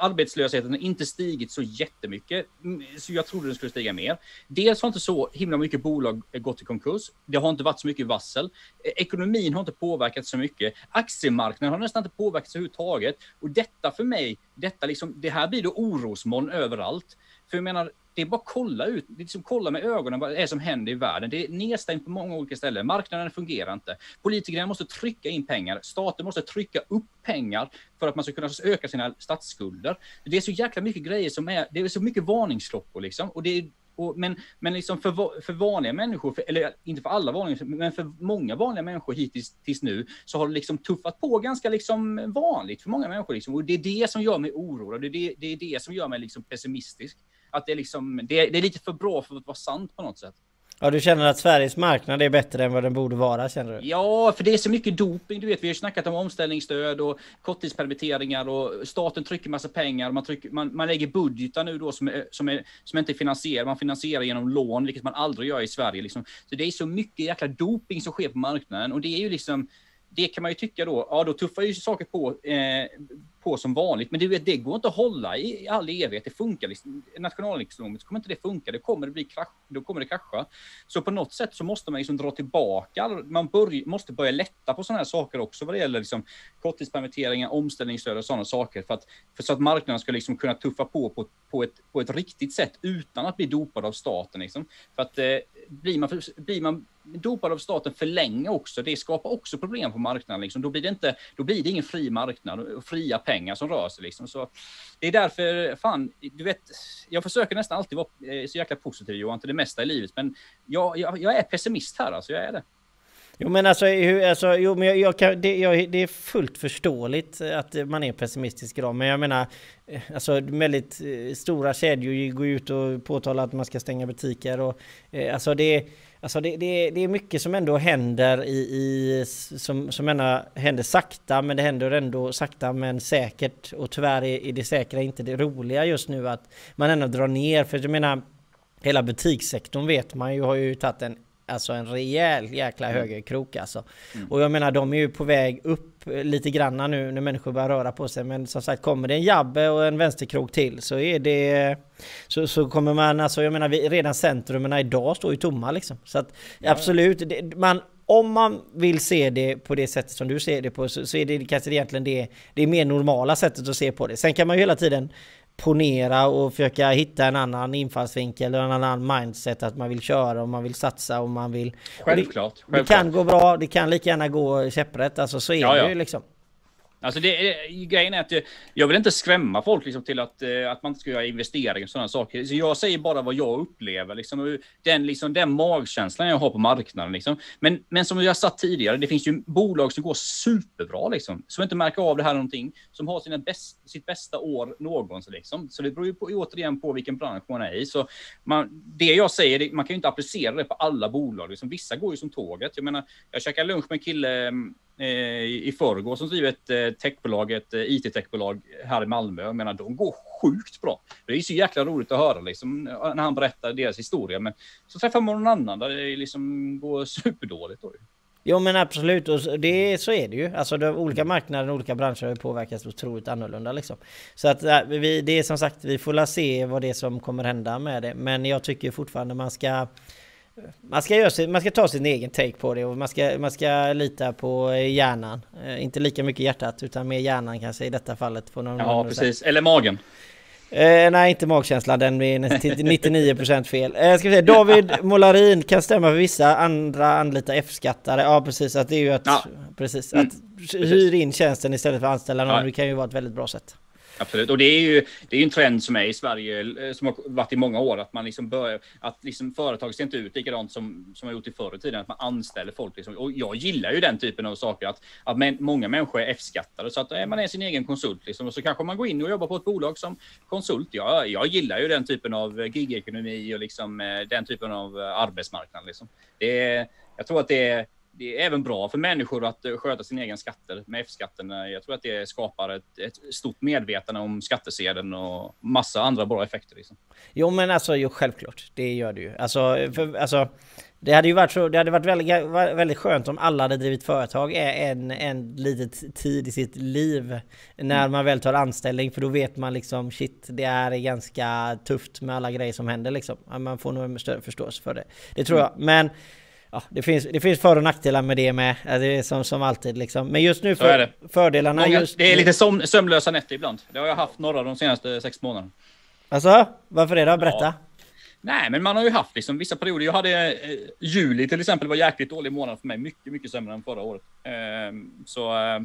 arbetslösheten inte stigit så jättemycket, mm, så jag trodde den skulle stiga mer. Dels har inte så himla mycket bolag gått i konkurs. Det har inte varit så mycket varsel. Eh, ekonomin har inte påverkats så mycket. Aktiemarknaden har nästan inte påverkats överhuvudtaget. Och detta för mig, detta liksom, det här blir då orosmoln överallt. För jag menar, det är bara att kolla ut, liksom kolla med ögonen vad det är som händer i världen. Det är nedstängt på många olika ställen. Marknaden fungerar inte. Politikerna måste trycka in pengar. Staten måste trycka upp pengar för att man ska kunna öka sina statsskulder. Det är så jäkla mycket grejer som är, det är så mycket varningsklockor liksom. Och det är och, men, men liksom för, för vanliga människor, för, eller inte för alla vanliga, men för många vanliga människor hittills tills nu, så har det liksom tuffat på ganska liksom vanligt för många människor. Liksom. Och det är det som gör mig orolig, det är det, det, är det som gör mig liksom pessimistisk. Att det, är liksom, det, det är lite för bra för att vara sant på något sätt. Ja, du känner att Sveriges marknad är bättre än vad den borde vara, känner du? Ja, för det är så mycket doping. Du vet, vi har snackat om omställningsstöd och korttidspermitteringar och staten trycker massa pengar. Man, trycker, man, man lägger budgetar nu då som, är, som, är, som inte är finansierade. Man finansierar genom lån, vilket man aldrig gör i Sverige. Liksom. Så det är så mycket jäkla doping som sker på marknaden och det är ju liksom det kan man ju tycka då, ja då tuffar ju saker på, eh, på som vanligt. Men du vet, det går inte att hålla i all evighet. Det funkar liksom. Nationalekonomiskt kommer inte det funka. Det kommer det bli krasch, då kommer det krascha. Så på något sätt så måste man liksom dra tillbaka. Man börj, måste börja lätta på sådana här saker också vad det gäller liksom korttidspermitteringar, omställningsstöd och sådana saker. För, att, för så att marknaden ska liksom kunna tuffa på på, på, ett, på ett riktigt sätt utan att bli dopad av staten. Liksom. För att eh, blir man, blir man dopad av staten för länge också, det skapar också problem på marknaden. Liksom. Då, blir det inte, då blir det ingen fri marknad och fria pengar som rör sig. Liksom. Så det är därför, fan, du vet, jag försöker nästan alltid vara eh, så jäkla positiv Johan till det mesta i livet, men jag, jag, jag är pessimist här alltså, jag är det. Jo men alltså, hur, alltså jo, men jag, jag kan, det, jag, det är fullt förståeligt att man är pessimistisk idag. Men jag menar, eh, alltså väldigt eh, stora kedjor går ut och påtalar att man ska stänga butiker och alltså det Alltså det, det, det är mycket som ändå händer i, i som, som ändå händer sakta men det händer ändå sakta men säkert. Och tyvärr är, är det säkra inte det roliga just nu att man ändå drar ner. För jag menar hela butikssektorn vet man ju har ju tagit en alltså en rejäl jäkla mm. högerkrok alltså. Mm. Och jag menar de är ju på väg upp lite granna nu när människor börjar röra på sig. Men som sagt kommer det en jabbe och en vänsterkrok till så är det... Så, så kommer man alltså, jag menar vi, redan centrumen idag står ju tomma liksom. Så att ja. absolut, det, man, om man vill se det på det sättet som du ser det på så, så är det kanske egentligen det, det mer normala sättet att se på det. Sen kan man ju hela tiden ponera och försöka hitta en annan infallsvinkel och en annan mindset att man vill köra och man vill satsa och man vill... Självklart. Det, det kan gå bra, det kan lika gärna gå käpprätt, alltså så är ja, det ju liksom. Alltså det, grejen är att jag vill inte skrämma folk liksom till att, eh, att man inte ska göra investeringar och sådana saker. Så jag säger bara vad jag upplever, liksom, den, liksom, den magkänslan jag har på marknaden. Liksom. Men, men som jag sagt tidigare, det finns ju bolag som går superbra, liksom, som inte märker av det här någonting, som har sina bäst, sitt bästa år någonsin. Liksom. Så det beror ju på, återigen på vilken bransch man är i. Så man, det jag säger, man kan ju inte applicera det på alla bolag. Liksom. Vissa går ju som tåget. Jag menar, jag käkade lunch med en kille mm, Eh, i förrgår som driver ett eh, techbolag, ett eh, IT-techbolag här i Malmö. Jag menar, de går sjukt bra. Det är så jäkla roligt att höra liksom, när han berättar deras historia. Men så träffar man någon annan där det liksom går superdåligt. Då. Jo men absolut, och det, så är det ju. Alltså de olika marknader och olika branscher har påverkats otroligt annorlunda liksom. Så att vi, det är som sagt, vi får la se vad det är som kommer hända med det. Men jag tycker fortfarande man ska man ska, göra sin, man ska ta sin egen take på det och man ska, man ska lita på hjärnan. Eh, inte lika mycket hjärtat utan mer hjärnan kanske i detta fallet. På någon ja, precis. Sätt. Eller magen. Eh, nej, inte magkänslan. Den är 99% fel. Eh, ska vi se. David Molarin kan stämma för vissa. Andra anlita F-skattare. Ja, precis. Att det är ju att... Ja. Precis. Att mm, hyr in tjänsten istället för att anställa någon. Ja. Det kan ju vara ett väldigt bra sätt. Absolut, och det är ju det är en trend som är i Sverige eh, som har varit i många år att man liksom börjar att liksom företag ser inte ut likadant som som har gjort i förr i tiden att man anställer folk liksom. och jag gillar ju den typen av saker att att men, många människor är F-skattade så att eh, man är sin egen konsult liksom och så kanske man går in och jobbar på ett bolag som konsult. Jag, jag gillar ju den typen av eh, gigekonomi och liksom den typen av arbetsmarknad liksom. Det är, jag tror att det är det är även bra för människor att eh, sköta sina egna skatter med F-skatten. Jag tror att det skapar ett, ett stort medvetande om skattesedeln och massa andra bra effekter. Liksom. Jo, men alltså jo, självklart. Det gör det ju. Alltså, för, alltså det hade ju varit så, det hade varit väldigt, väldigt skönt om alla hade drivit företag en, en liten tid i sitt liv när mm. man väl tar anställning för då vet man liksom shit det är ganska tufft med alla grejer som händer liksom. Man får nog en större förståelse för det. Det tror mm. jag. Men ja, det, finns, det finns för och nackdelar med det med. Det är som, som alltid liksom. Men just nu för, fördelarna... Många, just, det är lite som, sömnlösa nätter ibland. Det har jag haft några de senaste sex månaderna. Alltså, varför det då? Berätta. Ja. Nej, men man har ju haft liksom vissa perioder. Jag hade eh, juli till exempel var jäkligt dålig månad för mig. Mycket, mycket sämre än förra året. Eh, så eh,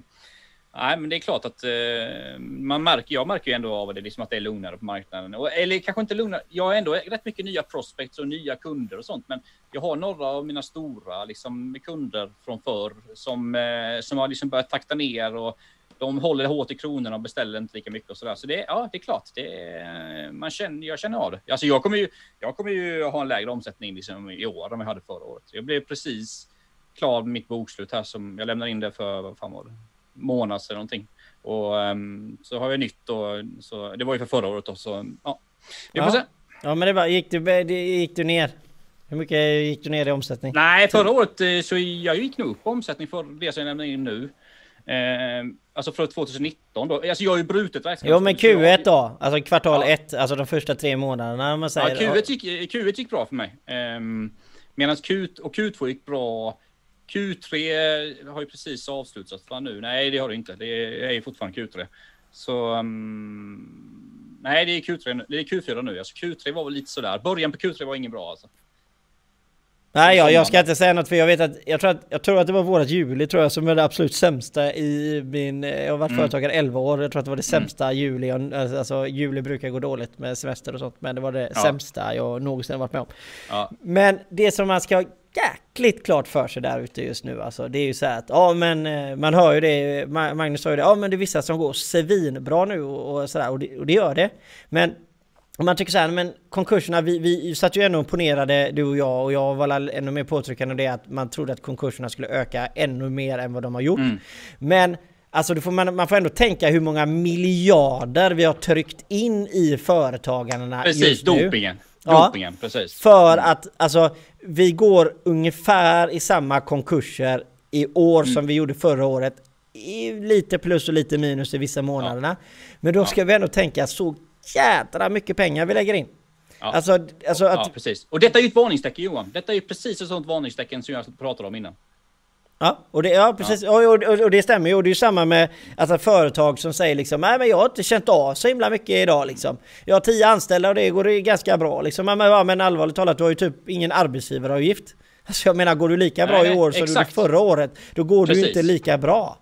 Nej, men det är klart att eh, man märker, jag märker ju ändå av det, liksom att det är lugnare på marknaden. Och, eller kanske inte lugnare, jag har ändå rätt mycket nya prospects och nya kunder och sånt, men jag har några av mina stora liksom, kunder från förr som, eh, som har liksom börjat takta ner och de håller hårt i kronorna och beställer inte lika mycket och sådär. Så det, ja, det är klart, det, man känner, jag känner av det. Alltså jag kommer ju, jag kommer ju ha en lägre omsättning liksom i år än jag hade förra året. Jag blev precis klar med mitt bokslut här som jag lämnade in det för, vad fan var det? Månads eller någonting. Och um, så har jag nytt då, så det var ju för förra året då, så ja. Vi får ja. se. Ja men det var, gick du, gick du ner? Hur mycket gick du ner i omsättning? Nej, förra året eh, så jag gick nog upp omsättning för det som jag lämnade in nu. Eh, alltså för 2019 då. Alltså jag har ju brutit Jo men Q1 då? Alltså kvartal 1, ja. alltså de första tre månaderna man säger. Ja, Q1 gick, Q1 gick bra för mig. Eh, Medan Q, och Q2 gick bra Q3 har ju precis avslutats va, nu. Nej, det har det inte. Det är fortfarande Q3. Så um, nej, det är Q3. Det är Q4 nu. Alltså Q3 var väl lite sådär. Början på Q3 var ingen bra alltså. Nej, jag, jag ska inte säga något för jag vet att jag tror att, jag tror att det var vårat juli tror jag som var det absolut sämsta i min... Jag har varit mm. företagare 11 år. Jag tror att det var det mm. sämsta mm. juli. Alltså, alltså juli brukar gå dåligt med semester och sånt. Men det var det ja. sämsta jag någonsin varit med om. Ja. Men det som man ska jäkligt klart för sig där ute just nu alltså. Det är ju så att, ja men eh, man hör ju det, Magnus sa ju det, ja men det är vissa som går svinbra nu och, och sådär och det, och det gör det. Men om man tycker så här, men konkurserna, vi, vi satt ju ändå och imponerade du och jag och jag var ännu mer påtryckande det att man trodde att konkurserna skulle öka ännu mer än vad de har gjort. Mm. Men Alltså får man, man, får ändå tänka hur många miljarder vi har tryckt in i företagarna Precis, just nu. dopingen. Dopingen, ja, precis. För mm. att alltså, vi går ungefär i samma konkurser i år mm. som vi gjorde förra året. I lite plus och lite minus i vissa månaderna. Ja. Men då ska ja. vi ändå tänka så jädra mycket pengar vi lägger in. Ja. Alltså, alltså att... ja, precis. Och detta är ju ett varningstecken Johan. Detta är ju precis ett sånt varningstecken som jag pratade om innan. Ja, och det, ja, precis. Ja. Och, och, och, det stämmer ju. Och det är ju samma med alltså, företag som säger liksom Nej men jag har inte känt av så himla mycket idag liksom. Jag har tio anställda och det går ganska bra liksom. Men, ja, men allvarligt talat, du har ju typ ingen arbetsgivaravgift. Alltså jag menar, går du lika bra Nej, i år som du gjorde förra året, då går precis. du inte lika bra.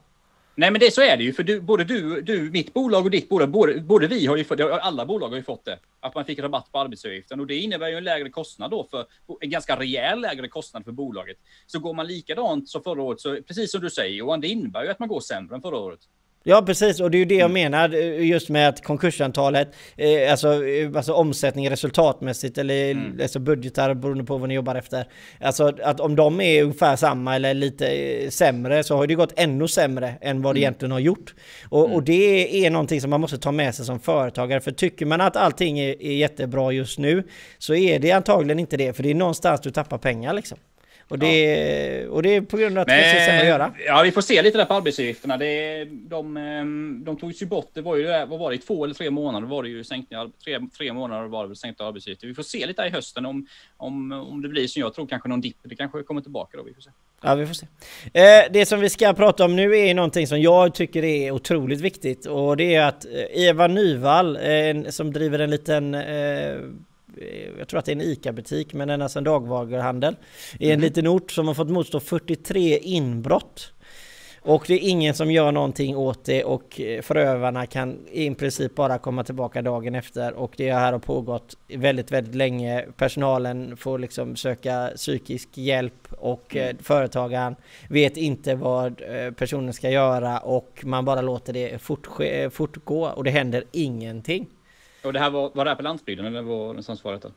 Nej, men det så är det ju, för du, både du, du, mitt bolag och ditt bolag, både, både vi har ju fått, alla bolag har ju fått det, att man fick rabatt på arbetsgivaravgiften och det innebär ju en lägre kostnad då för, en ganska rejäl lägre kostnad för bolaget. Så går man likadant som förra året, så precis som du säger Johan, det innebär ju att man går sämre än förra året. Ja precis, och det är ju det jag mm. menar eh, just med att konkursantalet, eh, alltså, eh, alltså omsättning resultatmässigt eller mm. alltså budgetar beroende på vad ni jobbar efter. Alltså att om de är ungefär samma eller lite sämre så har det gått ännu sämre än vad det mm. egentligen har gjort. Och, mm. och, det är någonting som man måste ta med sig som företagare. För tycker man att allting är, är jättebra just nu så är det antagligen inte det. För det är någonstans du tappar pengar liksom. Och det, ja. och det är på grund av att det finns att göra. Ja, vi får se lite där på arbetsgivarna. Det, de, ehm, de togs ju bort. Det var ju, vad var det, två eller tre månader var det ju sänkningar. Tre, tre månader var det väl sänkta arbetsgivaravgifter. Vi får se lite i hösten om, om, om det blir som jag tror, kanske någon dipp. Det kanske kommer tillbaka då. Vi får se. Ja, vi får se. Eh, det som vi ska prata om nu är någonting som jag tycker är otroligt viktigt och det är att eh, Eva Nyvall, eh, som driver en liten jag tror att det är en ICA-butik, men den är alltså en dagvaruhandel. I en mm. liten ort som har fått motstå 43 inbrott. Och det är ingen som gör någonting åt det och eh, förövarna kan i princip bara komma tillbaka dagen efter och det här har pågått väldigt, väldigt länge. Personalen får liksom söka psykisk hjälp och mm. företagaren vet inte vad personen ska göra och man bara låter det fortgå och det händer ingenting. Och det här var, var det här på landsbygden eller var någonstans var detta?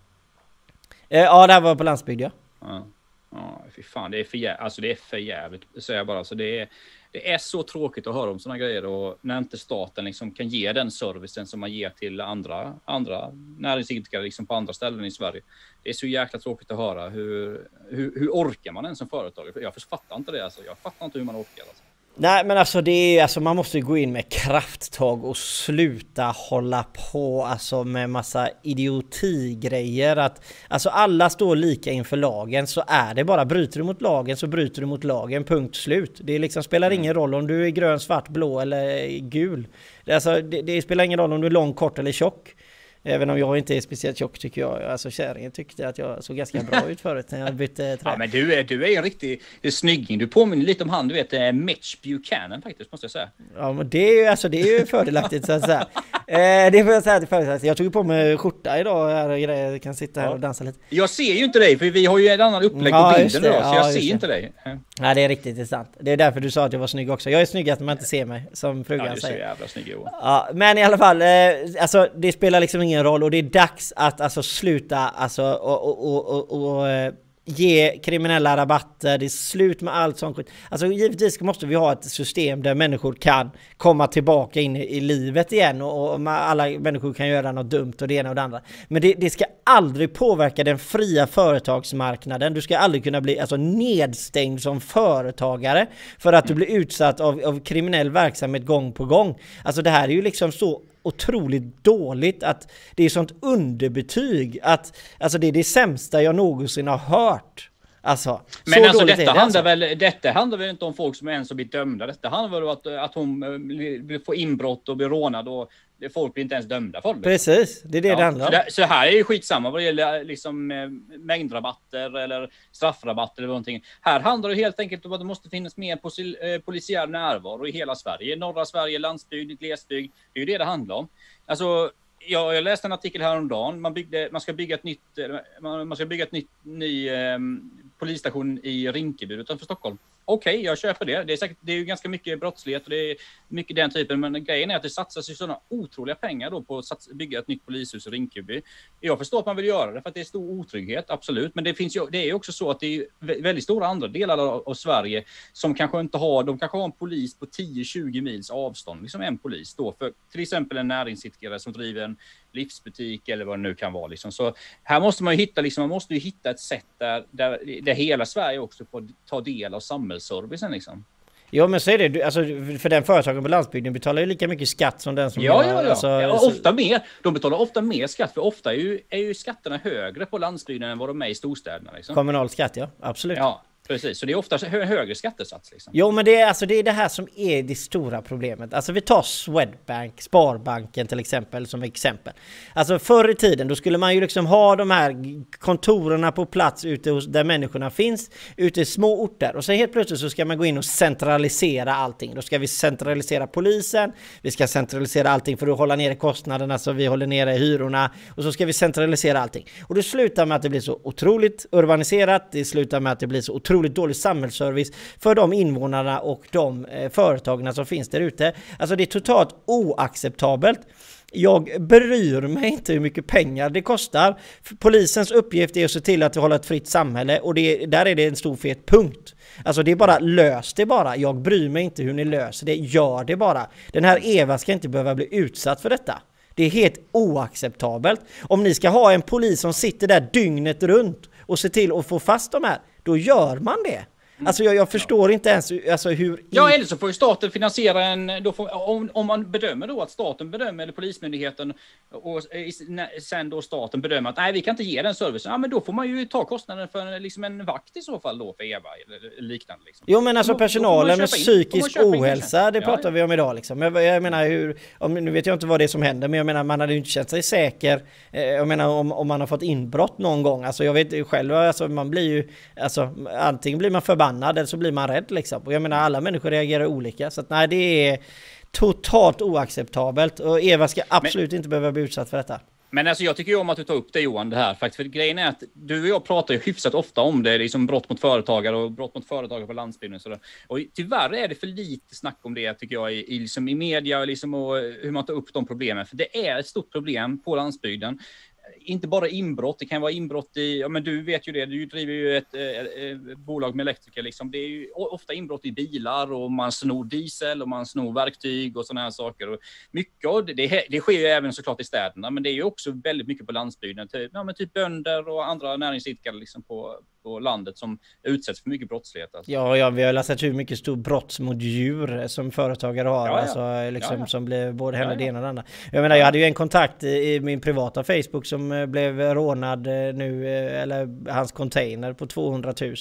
Eh, ja, det här var på landsbygd ja. Ja, ja fy fan, det är för jävligt. Alltså det är för jävligt, säger jag bara. Så det är, det är så tråkigt att höra om sådana grejer och när inte staten liksom kan ge den servicen som man ger till andra, andra näringsidkare liksom på andra ställen i Sverige. Det är så jäkla tråkigt att höra. Hur, hur, hur orkar man ens som företagare? Jag fattar inte det alltså. Jag fattar inte hur man orkar. Alltså. Nej men alltså det är alltså man måste gå in med krafttag och sluta hålla på alltså med massa idiotigrejer att Alltså alla står lika inför lagen så är det bara bryter du mot lagen så bryter du mot lagen punkt slut. Det liksom spelar mm. ingen roll om du är grön, svart, blå eller gul. Alltså, det, det spelar ingen roll om du är lång, kort eller tjock. Även om jag inte är speciellt tjock tycker jag. Alltså kärringen tyckte att jag såg ganska bra ut förut när jag bytte trä. Ja men du är, du är en riktig snygging. Du påminner lite om han du vet eh, Mitch Buchanan faktiskt måste jag säga. Ja men det är ju, alltså, det är ju fördelaktigt så att säga. Eh, det får jag säga till fördelaktigt. Jag tog på mig skjorta idag här och grejer. kan sitta här och dansa lite. Jag ser ju inte dig för vi har ju en annan upplägg Ja, på just bilden det. idag så Ja, jag ser det. inte dig. Nej det är riktigt intressant. Det är därför du sa att jag var snygg också. Jag är snyggast när man inte ser mig, som Ja, frugan du är så säger. jävla snygg Johan. Ja, men i alla fall, eh, alltså det spelar liksom ingen roll och det är dags att alltså sluta alltså och, och, och, och, och eh, ge kriminella rabatter, det är slut med allt sånt skit. Alltså givetvis måste vi ha ett system där människor kan komma tillbaka in i, livet igen och, och alla människor kan göra något dumt och det ena och det andra. Men det, det ska aldrig påverka den fria företagsmarknaden. Du ska aldrig kunna bli alltså, nedstängd som företagare för att du blir utsatt av, av kriminell verksamhet gång på gång. Alltså det här är ju liksom så otroligt dåligt att det är sånt underbetyg att alltså det är det sämsta jag någonsin har hört. Alltså, Men så alltså detta det, handlar alltså. väl, detta handlar väl inte om folk som ens har blivit dömda. Detta handlar väl om att, att hon får inbrott och blir rånad och folk blir inte ens dömda för det. Precis, det är det det Ja, handlar så, om. det, så här är ju skitsamma vad det gäller liksom, eh, mängdrabatter eller straffrabatter eller någonting. Här handlar det helt enkelt om att det måste finnas mer eh, polisiär närvaro i hela Sverige. Norra Sverige, landsbygd, glesbygd. Det är ju det det handlar om. Alltså, jag, jag läste en artikel häromdagen. Man, byggde, man ska bygga ett nytt, eh, man, man ska bygga ett nytt, ny eh, polisstation i Rinkeby utanför Stockholm. Okej, jag köper det. Det är, säkert, det är ju ganska mycket brottslighet och det är mycket den typen. Men grejen är att det satsas ju sådana otroliga pengar då på att sats, bygga ett nytt polishus i Rinkeby. Jag förstår att man vill göra det för att det är stor otrygghet, absolut. Men det finns ju, det är ju också så att det är väldigt stora andra delar av, av Sverige som kanske inte har, de kanske har en polis på 10-20 mils avstånd, liksom en polis då för till exempel en näringsidkare som driver en livsbutik eller vad det nu kan vara. Liksom. Så här måste man ju hitta, liksom, man måste ju hitta ett sätt där, där, där hela Sverige också får ta del av samhället samhällsservicen. Liksom. Jo men så är det, Du- alltså, för den företagen på landsbygden betalar ju lika mycket skatt som den som Ja, har, ja, ja. Alltså, ja så- ofta mer. De betalar ofta mer skatt, för ofta är ju, är ju skatterna högre på landsbygden än vad de är i storstäderna. Liksom. Kommunal skatt ja, absolut. Ja, precis. Så det är ofta hö högre skattesats. Liksom. Jo men det är, alltså, det är det här som är det stora problemet. Alltså vi tar Swedbank, Sparbanken till exempel som exempel. Alltså förr i tiden då skulle man ju liksom ha de här kontorerna på plats ute hos, där människorna finns, ute i små orter. Och sen helt plötsligt så ska man gå in och centralisera allting. Då ska vi centralisera polisen, vi ska centralisera allting för att hålla nere kostnaderna så vi håller nere hyrorna. Och så ska vi centralisera allting. Och det slutar med att det blir så otroligt urbaniserat, det slutar med att det blir så otroligt otroligt dålig samhällsservice för de invånarna och de eh, företagen som finns där ute. Alltså det är totalt oacceptabelt. Jag bryr mig inte hur mycket pengar det kostar. Polisens uppgift är att se till att vi håller ett fritt samhälle och det, där är det en stor fet punkt. Alltså det är bara lös det bara. Jag bryr mig inte hur ni löser det. Gör det bara. Den här Eva ska inte behöva bli utsatt för detta. Det är helt oacceptabelt. Om ni ska ha en polis som sitter där dygnet runt och ser till att få fast de här, då gör man det. Alltså jag, jag förstår inte ens alltså hur... Ja, eller så får ju staten finansiera en... Då får, om, om man bedömer då att staten bedömer, eller Polismyndigheten, och sen då staten bedömer att nej, vi kan inte ge den servicen. Ja, men då får man ju ta kostnaden för en, liksom en vakt i så fall då för Eva eller liknande. Liksom. Jo men alltså personalen med psykisk ohälsa, det Ja, pratar ja. vi om idag liksom. Jag, jag menar hur, om, nu vet jag inte vad det är som händer, men jag menar man hade ju inte känt sig säker. Eh, jag menar om, om man har fått inbrott någon gång, alltså jag vet själv, alltså man blir ju, alltså antingen blir man förbannad eller så blir man rädd liksom. Och jag menar alla människor reagerar olika, så att nej det är totalt oacceptabelt och Eva ska absolut inte behöva bli utsatt för detta. Men alltså jag tycker ju om att du tar upp det Johan, det här. Faktiskt, för grejen är att du och jag pratar ju hyfsat ofta om det, liksom brott mot företagare och brott mot företagare på landsbygden. Och sådär. Och tyvärr är det för lite snack om det, tycker jag, i, i, liksom i media liksom, och hur man tar upp de problemen. För det är ett stort problem på landsbygden. Inte bara inbrott, det kan vara inbrott i, ja men du vet ju det, du driver ju ett eh, eh bolag med elektriker liksom. Det är ju ofta inbrott i bilar och man snor diesel och man snor verktyg och sådana här saker. Och mycket av det, det, det sker ju även såklart i städerna, men det är ju också väldigt mycket på landsbygden. Typ, ja, men typ bönder och andra näringsidkare liksom på, på landet som utsätts för mycket brottslighet. Alltså. Ja, ja, vi har sett hur mycket stor brott mot djur som företagare har. Ja, ja. Alltså, liksom, Ja. Som blir både händer Ja, det ena och det andra. Jag menar, jag hade ju en kontakt i, min privata Facebook som eh, blev rånad eh, nu, eh, eller hans container på 200 000.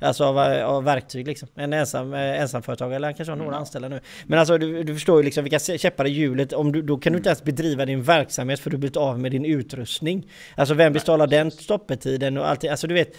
Alltså av, eh, av verktyg liksom. En ensam, eh, ensamföretagare, eller han kanske har några Mm. anställda nu. Men alltså du, du förstår ju liksom vilka käppar i hjulet. Om du, då kan du inte ens bedriva din verksamhet för du blivit av med din utrustning. Alltså vem betalar den stoppetiden och allting. Alltså du vet.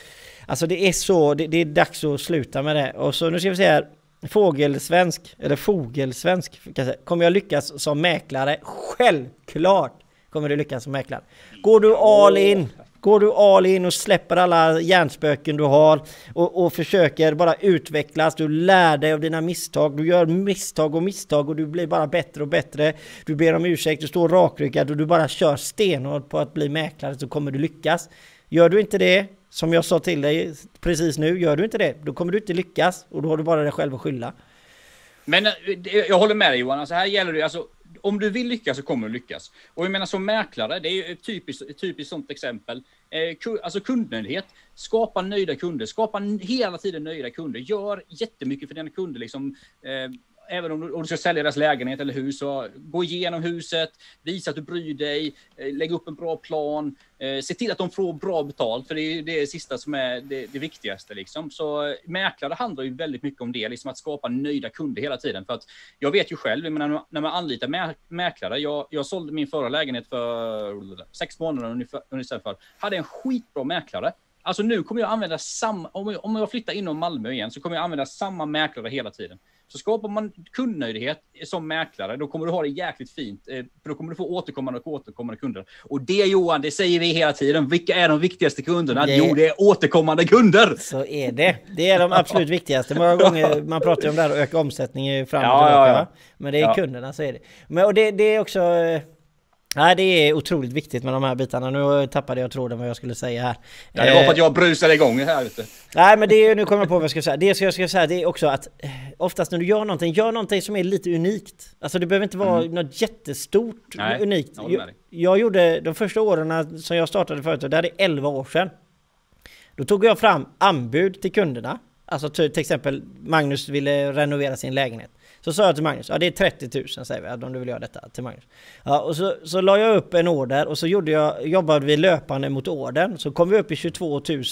Alltså det är så, det, det är dags att sluta med det. Och så nu ska vi se här. Fågelsvensk, eller fogelsvensk, kommer jag lyckas som mäklare? Självklart kommer du lyckas som mäklare. Går du all in, går du all in och släpper alla hjärnspöken du har och, och försöker bara utvecklas, du lär dig av dina misstag, du gör misstag och misstag och du blir bara bättre och bättre. Du ber om ursäkt, du står rakryggad och du bara kör stenhårt på att bli mäklare så kommer du lyckas. Gör du inte det, som jag sa till dig precis nu, gör du inte det, då kommer du inte lyckas och då har du bara dig själv att skylla. Men eh, jag håller med dig Johan, alltså här gäller det alltså om du vill lyckas så kommer du lyckas. Och jag menar som mäklare, det är ju ett typiskt, ett typiskt sånt exempel. Eh, ku- alltså kundnöjdhet, skapa nöjda kunder, skapa hela tiden nöjda kunder. Gör jättemycket för dina kunder liksom. Eh, Även om du, om du ska sälja deras lägenhet eller hus, så gå igenom huset, visa att du bryr dig, eh, lägg upp en bra plan, eh, se till att de får bra betalt, för det är det sista som är det, det viktigaste. Liksom. Så eh, mäklare handlar ju väldigt mycket om det, liksom att skapa nöjda kunder hela tiden. För att jag vet ju själv, menar, när man anlitar mä, mäklare, jag, jag sålde min förra lägenhet för sex månader ungefär, ungefär för, hade en skitbra mäklare. Alltså nu kommer jag använda samma, om jag, om jag flyttar inom Malmö igen så kommer jag använda samma mäklare hela tiden. Så skapar man kundnöjdhet som mäklare, då kommer du ha det jäkligt fint. eh, För då kommer du få återkommande och återkommande kunder. Och det Johan, det säger vi hela tiden. Vilka är de viktigaste kunderna? Det- Jo, det är återkommande kunder! Så är det. Det är de absolut viktigaste. Många gånger, man pratar ju om det här att öka omsättningen fram och Ja, tillbaka. ja, ja. Men det är kunderna, så är det. Men, och det, det är också... eh, Nej, det är otroligt viktigt med de här bitarna. Nu tappade jag tråden vad jag skulle säga här. Ja, det var Eh, för att jag brusade igång här ute. Nej men det är, nu kommer jag på vad jag ska säga. Det jag ska säga det är också att eh, oftast när du gör någonting, gör någonting som är lite unikt. Alltså det behöver inte vara något jättestort Nej, unikt. jag Jag, gjorde de första åren som jag startade företag, det här är 11 år sedan. Då tog jag fram anbud till kunderna. Alltså till, till exempel Magnus ville renovera sin lägenhet. Så sa jag till Magnus, ja det är 30 000 säger vi om du vill göra detta till Magnus. Ja, och så, så la jag upp en order och så gjorde jag, jobbade vi löpande mot ordern. Så kom vi upp i 22 000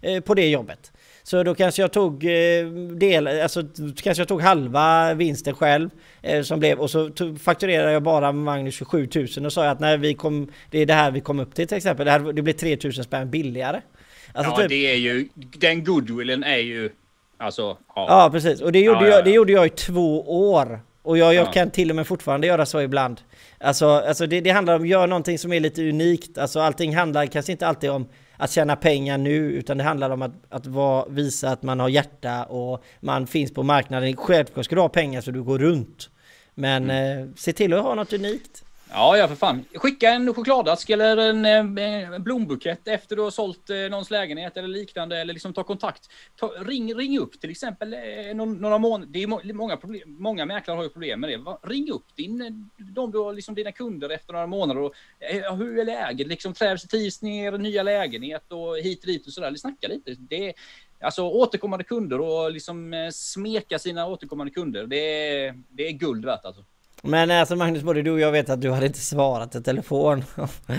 eh, på det jobbet. Så då kanske jag tog eh, del, alltså kanske jag tog halva vinsten själv eh, som blev och så tog, fakturerade jag bara Magnus 27 000 och sa att när vi kom, det är det här vi kom upp till till exempel. Det, här, det blir 3 000 spänn billigare. Alltså ja, typ- det är ju, den goodwillen är ju, alltså, ja. Ja precis, och det gjorde, Ja, ja, Jag, det gjorde jag i två år. Och jag, jag Ja. kan till och med fortfarande göra så ibland. Alltså, alltså det, det handlar om att göra någonting som är lite unikt. Alltså allting handlar kanske inte alltid om att tjäna pengar nu, utan det handlar om att, att vara, visa att man har hjärta och man finns på marknaden. Självklart ska du ha pengar så du går runt. Men Mm. eh, se till att ha något unikt. Ja, ja för fan. Skicka en chokladask eller en, eh, en blombukett efter du har sålt eh, någons lägenhet eller liknande. Eller liksom ta kontakt. Ta, ring, ring upp till exempel eh, någon, några månader. Det är må, många, problem, många mäklare har ju problem med det. Va? Ring upp din, de du har, liksom dina kunder efter några månader. Och, hur är läget? Liksom, trivs, trivs ni i er nya lägenhet och hit och dit och sådär. Snacka lite. Det Alltså återkommande kunder och liksom smeka sina återkommande kunder. Det är, det är guld värt alltså. Men alltså Magnus, både du och jag vet att du hade inte svarat i telefon. Nej,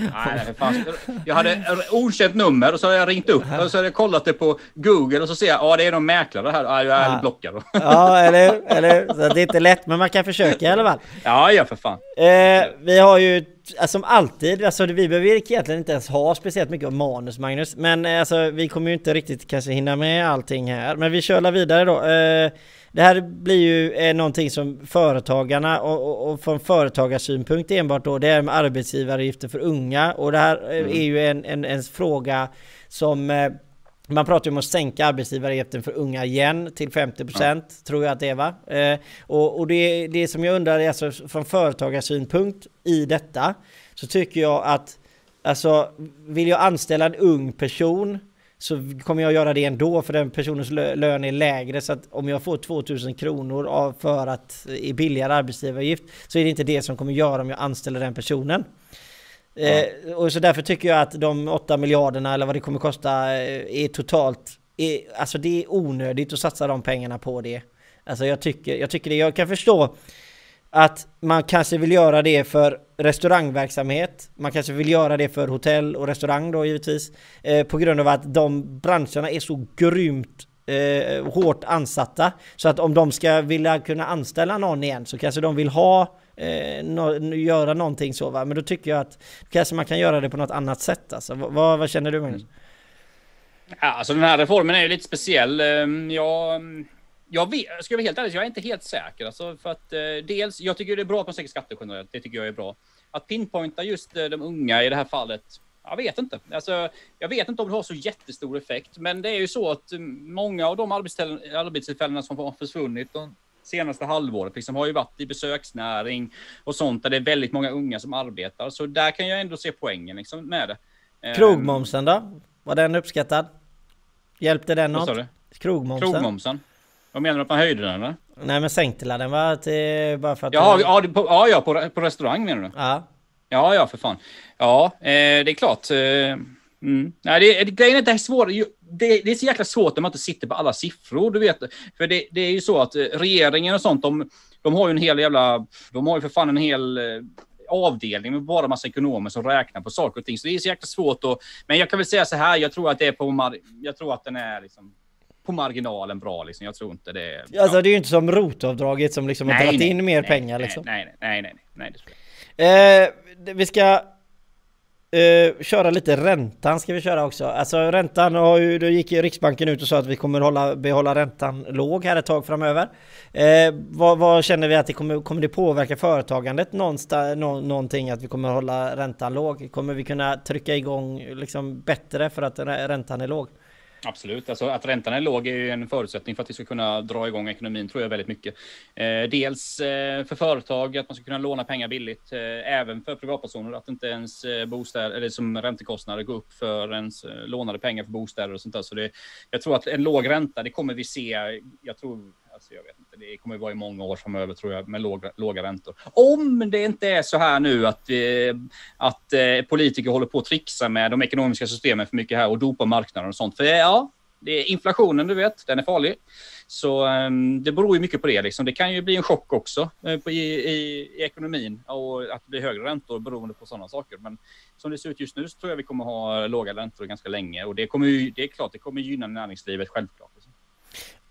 fan. Jag hade ett okänt nummer och så hade jag ringt upp och så hade jag kollat det på Google och så ser jag, ja det är någon mäklare här. Ja, jag är Ja. blockad. ja, eller eller Så det är inte lätt, men man kan försöka i alla fall. Ja, ja för fan. Eh, vi har ju alltså, som alltid, alltså, vi behöver egentligen inte ens ha speciellt mycket manus Magnus. Men eh, alltså, vi kommer ju inte riktigt kanske hinna med allting här. Men vi kör vidare då. Eh, det här blir ju eh, någonting som företagarna och, och, och från företagarsynpunkt enbart då, det är med arbetsgivaravgifter för unga. Och det här eh, är ju en, en, en fråga som eh, man pratar ju om att sänka arbetsgivaravgiften för unga igen till 50% tror jag att det är va? Eh, och och det, det som jag undrar är alltså från företagarsynpunkt i detta så tycker jag att alltså vill jag anställa en ung person så kommer jag göra det ändå för den personens lö- lön är lägre så att om jag får 2000 kronor av för att i billigare arbetsgivaravgift så är det inte det som kommer göra om jag anställer den personen. Eh, och så därför tycker jag att de 8 miljarderna eller vad det kommer kosta eh, är totalt är, alltså det är onödigt att satsa de pengarna på det. Alltså jag tycker, jag tycker det, jag kan förstå att man kanske vill göra det för restaurangverksamhet, man kanske vill göra det för hotell och restaurang då givetvis, eh, på grund av att de branscherna är så grymt eh, hårt ansatta. Så att om de ska vilja kunna anställa någon igen så kanske de vill ha eh, no, göra någonting så va. Men då tycker jag att kanske man kan göra det på något annat sätt alltså. Vad, vad känner du Magnus? Mm. Ja, alltså den här reformen är ju lite speciell. Ehm, jag, ehm, jag vet, ska jag vara helt ärlig, jag är inte helt säker. Alltså för att eh, dels, jag tycker det är bra att man sänker skatter generellt. Det tycker jag är bra. Att pinpointa just eh, de unga i det här fallet jag vet inte. Alltså, jag vet inte om det har så jättestor effekt, men det är ju så att mm, många av de arbetstillfällena som har försvunnit de senaste halvåret liksom har ju varit i besöksnäring och sånt där det är väldigt många unga som arbetar. Så där kan jag ändå se poängen liksom med det. Ehm, Krogmomsen då? Var den uppskattad? Hjälpte den något? Krogmomsen. Krogmomsen. Vad menar du att man höjde den eller? Nej men sänkte den var till, bara för att... Jaha, ja, på, ja, ja på, på restaurang menar du? Ja. Ja, ja, för fan. Ja, eh, det är klart. Eh, mm. Nej, det, det, grejen är att det är svårt. Det, det, är så jäkla svårt när man inte sitter på alla siffror, du vet. För det, det är ju så att eh, regeringen och sånt, de, de har ju en hel jävla... De har ju för fan en hel eh, avdelning med bara massa ekonomer som räknar på saker och ting. Så det är så jäkla svårt att... Men jag kan väl säga så här, jag tror att det är på... Jag tror att den är liksom på marginalen bra liksom. Jag tror inte det. Är, alltså det är ju inte som rotavdraget som liksom nej, har dragit in mer nej, pengar liksom. Nej, nej, nej, nej, nej, det Eh, vi ska Uh, köra lite räntan ska vi köra också. Alltså räntan har ju, då gick ju Riksbanken ut och sa att vi kommer hålla, behålla räntan låg här ett tag framöver. Uh, vad, vad, känner vi att det kommer, kommer det påverka företagandet någonstans, nå, någonting att vi kommer hålla räntan låg? Kommer vi kunna trycka igång liksom bättre för att räntan är låg? Absolut, alltså att räntan är låg är ju en förutsättning för att vi ska kunna dra igång ekonomin tror jag väldigt mycket. Eh, dels eh, för företag att man ska kunna låna pengar billigt, eh, även för privatpersoner att inte ens eh, bostäder eller som räntekostnader går upp för ens eh, lånade pengar för bostäder och sånt där. Så det, jag tror att en låg ränta, det kommer vi se. Jag tror Alltså jag vet inte, det kommer att vara i många år framöver tror jag med låga, låga räntor. Om det inte är så här nu att, eh, att eh, politiker håller på att trixa med de ekonomiska systemen för mycket här och dopa marknaden och sånt. För ja, det är inflationen, du vet, den är farlig. Så um, det beror ju mycket på det. Liksom. Det kan ju bli en chock också uh, på, i, i, i, ekonomin och att det blir högre räntor beroende på sådana saker. Men som det ser ut just nu så tror jag vi kommer ha låga räntor ganska länge och det kommer ju, det är klart, det kommer gynna näringslivet självklart.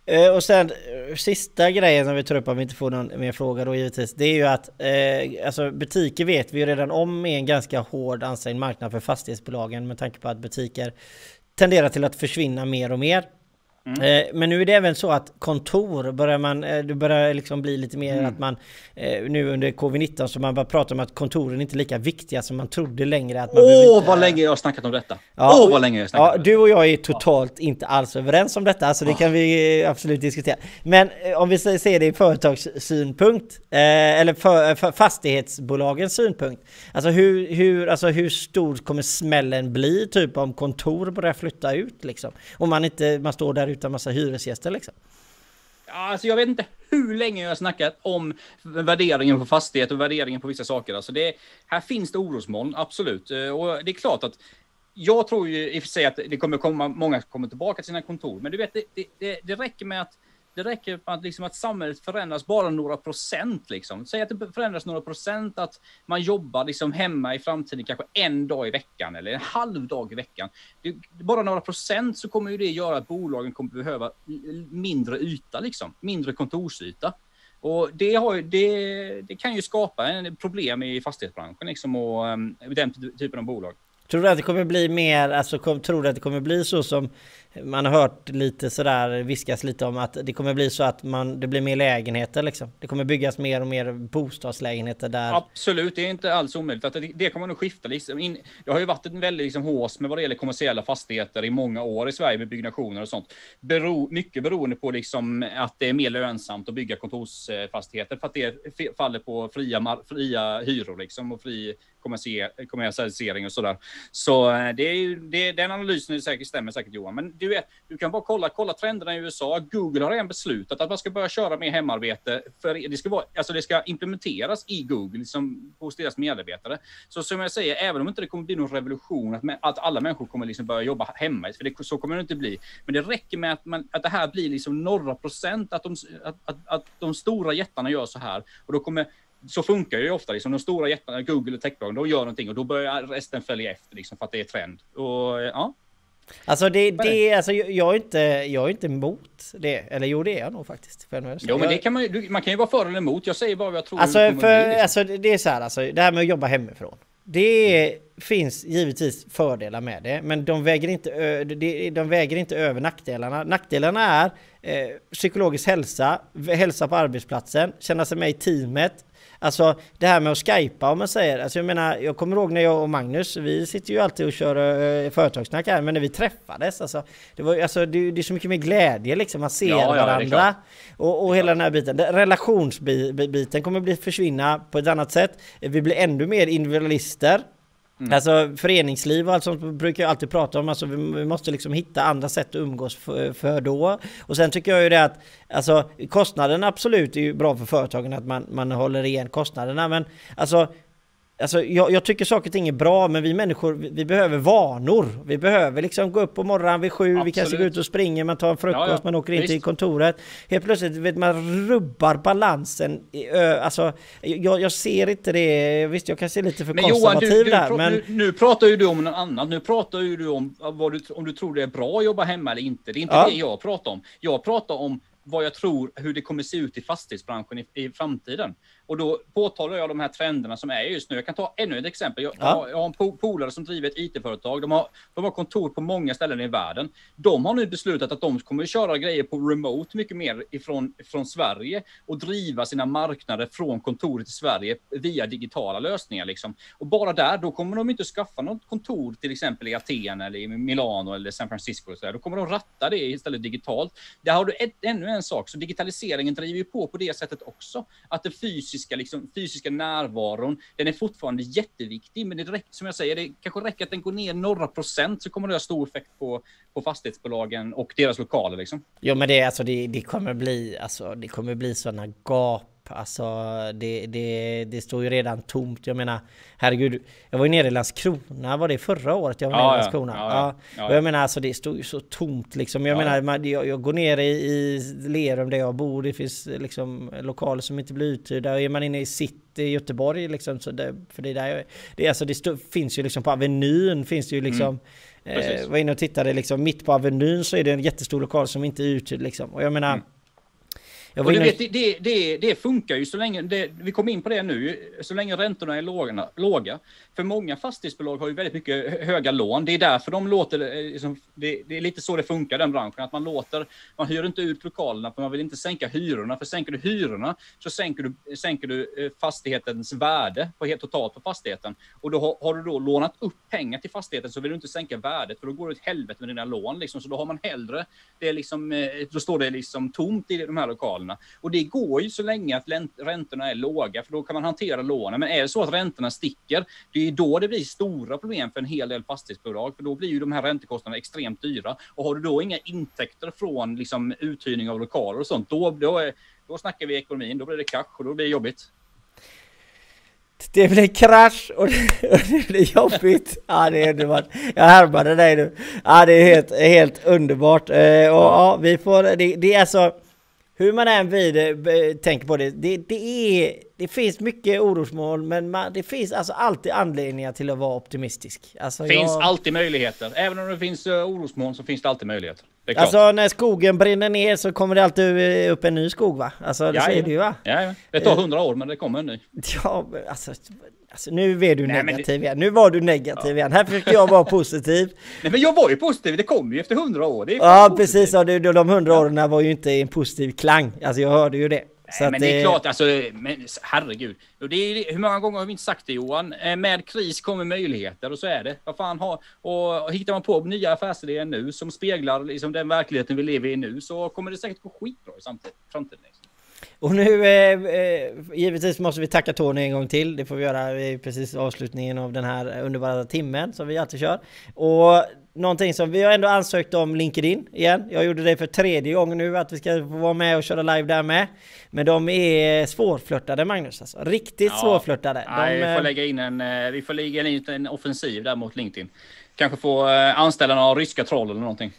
Eh, och sen eh, sista grejen som vi tar upp om vi inte får någon mer fråga då givetvis. Det är ju att eh, alltså butiker vet vi ju redan om är en ganska hård ansträngd marknad för fastighetsbolagen med tanke på att butiker tenderar till att försvinna mer och mer. Mm. Eh, men nu är det även så att kontor börjar man, eh, det börjar liksom bli lite mer mm. att man eh, nu under covid-19 så man bara pratar om att kontoren inte är lika viktiga som man trodde längre. Åh, oh, vad länge jag har snackat om detta! Åh, ja, oh, vad länge jag har snackat ja, om! Du och jag är totalt ja. inte alls överens om detta, så det kan vi absolut diskutera. Men om vi ser det i företagssynpunkt, eller för, för fastighetsbolagens synpunkt. Alltså hur, hur, alltså hur stor kommer smällen bli typ om kontor börjar flytta ut liksom? Om man inte, man står där utan massa hyresgäster liksom? Alltså jag vet inte hur länge jag har snackat om värderingen på fastighet och värderingen på vissa saker. Alltså det, här finns det orosmoln, absolut. Eh, och det är klart att jag tror ju i och för sig att det kommer komma, många kommer tillbaka till sina kontor, men du vet, det, det, det räcker med att det räcker att, liksom, att samhället förändras bara några procent. Liksom. Säg att det förändras några procent, att man jobbar liksom, hemma i framtiden kanske en dag i veckan eller en halv dag i veckan. Det, bara några procent så kommer ju det göra att bolagen kommer behöva mindre yta, liksom, mindre kontorsyta. Och det, har, det, det kan ju skapa en problem i fastighetsbranschen liksom, och um, den typen av bolag. Tror du att det kommer bli mer, alltså tror du att det kommer bli så som man har hört lite sådär viskas lite om att det kommer bli så att man, det blir mer lägenheter liksom. Det kommer byggas mer och mer bostadslägenheter där. Absolut, det är inte alls omöjligt. Att det, det kommer nog skifta. Liksom. In, det har ju varit en väldigt liksom, hås med vad det gäller kommersiella fastigheter i många år i Sverige med byggnationer och sånt. Bero, mycket beroende på liksom, att det är mer lönsamt att bygga kontorsfastigheter för att det faller på fria, fria hyror liksom, och fri kommersialisering och sådär. Så eh, det är det, den analysen är säkert, stämmer säkert Johan. Men du vet, du kan bara kolla, kolla trenderna i USA. Google har redan beslutat att man ska börja köra mer hemarbete. För det ska, vara, alltså det ska implementeras i Google liksom, hos deras medarbetare. Så som jag säger, även om inte det kommer bli någon revolution, att, att alla människor kommer liksom börja jobba hemma, för det, så kommer det inte bli. Men det räcker med att, man, att det här blir liksom några procent, att de, att, att, att de stora jättarna gör så här. Och då kommer så funkar ju ofta. Liksom, de stora jättarna, Google och techbolagen, de gör någonting och då börjar resten följa efter liksom, för att det är trend. Och ja. Alltså det, det alltså jag är inte, jag är inte emot det. Eller jo det är jag nog faktiskt. För jo men det kan man ju, man kan ju vara för eller emot. Jag säger bara vad jag tror. Alltså, för, bli, liksom. alltså det är så här alltså, det här med att jobba hemifrån. Det finns givetvis fördelar med det, men de väger inte, de väger inte över nackdelarna. Nackdelarna är eh, psykologisk hälsa, hälsa på arbetsplatsen, känna sig med i teamet, Alltså det här med att skypa om man säger, alltså jag menar, jag kommer ihåg när jag och Magnus, vi sitter ju alltid och kör uh, företagssnack här, men när vi träffades, alltså, det, var, alltså det, det är så mycket mer glädje liksom, man ser ja, varandra. Ja, och, och hela den här biten, relationsbiten kommer bli försvinna på ett annat sätt. Vi blir ännu mer individualister. Mm. Alltså föreningsliv och allt sånt brukar jag alltid prata om. Alltså vi måste liksom hitta andra sätt att umgås för, för då. Och sen tycker jag ju det att alltså kostnaden absolut är ju bra för företagen att man, man håller igen kostnaderna. Men alltså Alltså jag, jag, tycker saker och ting är bra men vi människor vi, vi, behöver vanor. Vi behöver liksom gå upp på morgonen vid sju, Absolut. vi kanske går ut och springer, man tar en frukost, ja, ja. man åker in Visst. till kontoret. Helt plötsligt vet man rubbar balansen. Alltså jag, jag, ser inte det, visst jag kan se lite för men konservativ Johan, du, du, där men... Nu, nu, pratar ju du om något annat, nu pratar ju du om vad du, om du tror det är bra att jobba hemma eller inte. Det är inte ja. det jag pratar om. Jag pratar om vad jag tror, hur det kommer se ut i fastighetsbranschen i, i framtiden. Och då påtalar jag de här trenderna som är just nu. Jag kan ta ännu ett exempel. Jag, ja. jag har en polare som driver ett IT-företag. De har, de har kontor på många ställen i världen. De har nu beslutat att de kommer att köra grejer på remote mycket mer ifrån, ifrån Sverige och driva sina marknader från kontoret i Sverige via digitala lösningar. Liksom. Och bara där, då kommer de inte skaffa något kontor till exempel i Aten eller i Milano eller San Francisco. Och så där. Då kommer de ratta det istället digitalt. Där har du ett, ännu en sak. Så digitaliseringen driver ju på på det sättet också. Att det fysiskt fysiska, liksom, fysiska närvaron, den är fortfarande jätteviktig. Men det räcker, som jag säger, det kanske räcker att den går ner några procent så kommer det ha stor effekt på, på fastighetsbolagen och deras lokaler. Liksom. Jo, men det, alltså, det, det kommer bli, alltså, det kommer bli sådana gap Alltså det, det, det står ju redan tomt. Jag menar, herregud. Jag var ju nere i Landskrona, var det förra året jag var nere i Landskrona? Ja, ja, ja, Och jag menar alltså det står ju så tomt liksom. Jag menar, jag, jag, går ner i, i Lerum där jag bor. Det finns liksom lokaler som inte blir uthyrda. Är man inne i city i Göteborg liksom, så det, för det där, det, alltså, det stå, finns ju liksom på Avenyn finns det ju liksom mm. eh, var inne och tittade liksom mitt på Avenyn så är det en jättestor lokal som inte är uthyrd liksom. Och jag menar mm. Och du vet, det, det, det, funkar ju så länge, det, vi kom in på det nu, så länge räntorna är låga, låga. För många fastighetsbolag har ju väldigt mycket höga lån. Det är därför de låter, liksom, det, är lite så det funkar den branschen, att man låter, man hyr inte ut lokalerna för man vill inte sänka hyrorna. För sänker du hyrorna så sänker du, sänker du eh, fastighetens värde på helt totalt på fastigheten. Och då har, har, du då lånat upp pengar till fastigheten så vill du inte sänka värdet för då går det åt helvete med dina lån. Liksom. Så då har man hellre, det är liksom, eh, då står det liksom tomt i de här lokalerna marginalerna. Och det går ju så länge att räntorna är låga, för då kan man hantera lånen. Men är det så att räntorna sticker, det är ju då det blir stora problem för en hel del fastighetsbolag, för då blir ju de här räntekostnaderna extremt dyra. Och har du då inga intäkter från liksom, uthyrning av lokaler och sånt, då, då, är, då snackar vi ekonomin, då blir det krasch och då blir det jobbigt. Det blir krasch och det, och det blir jobbigt. Ja, det är underbart. Jag härmade dig nu. Ja, det är helt, helt underbart. Eh, och ja, vi får, det, det är alltså hur man än vid, eh, tänker på det, det, det, är, det finns mycket orosmoln men man, det finns alltså alltid anledningar till att vara optimistisk. Alltså finns jag... alltid möjligheter. Även om det finns uh, orosmoln så finns det alltid möjligheter. Det alltså när skogen brinner ner så kommer det alltid upp en ny skog va? Alltså det säger du va? Ja, det tar hundra år men det kommer en ny. Ja, alltså Alltså nu är du Nej, negativ det... igen. Nu var du negativ ja. igen. Här försökte jag vara positiv. Nej men jag var ju positiv. Det kom ju efter hundra år. ja precis. Ja, de hundra åren var ju inte en positiv klang. Alltså jag hörde ju det. Nej, men det är klart, alltså, men, herregud. Det är, hur många gånger har vi inte sagt det Johan? Eh, med kris kommer möjligheter och så är det. Vad fan har, och hittar man på nya affärsidéer nu som speglar liksom, den verkligheten vi lever i nu så kommer det säkert gå skitbra i framtiden. Liksom. Och nu, eh, eh, givetvis måste vi tacka Tony en gång till. Det får vi göra i precis avslutningen av den här underbara timmen som vi alltid kör. Och någonting som vi har ändå ansökt om LinkedIn igen. Jag gjorde det för tredje gången nu att vi ska få vara med och köra live där med. Men de är svårflörtade Magnus alltså. Riktigt ja, svårflörtade. Nej, vi får eh, lägga in en, eh, vi får lägga in en offensiv där mot LinkedIn. Kanske få anställa några ryska troll eller någonting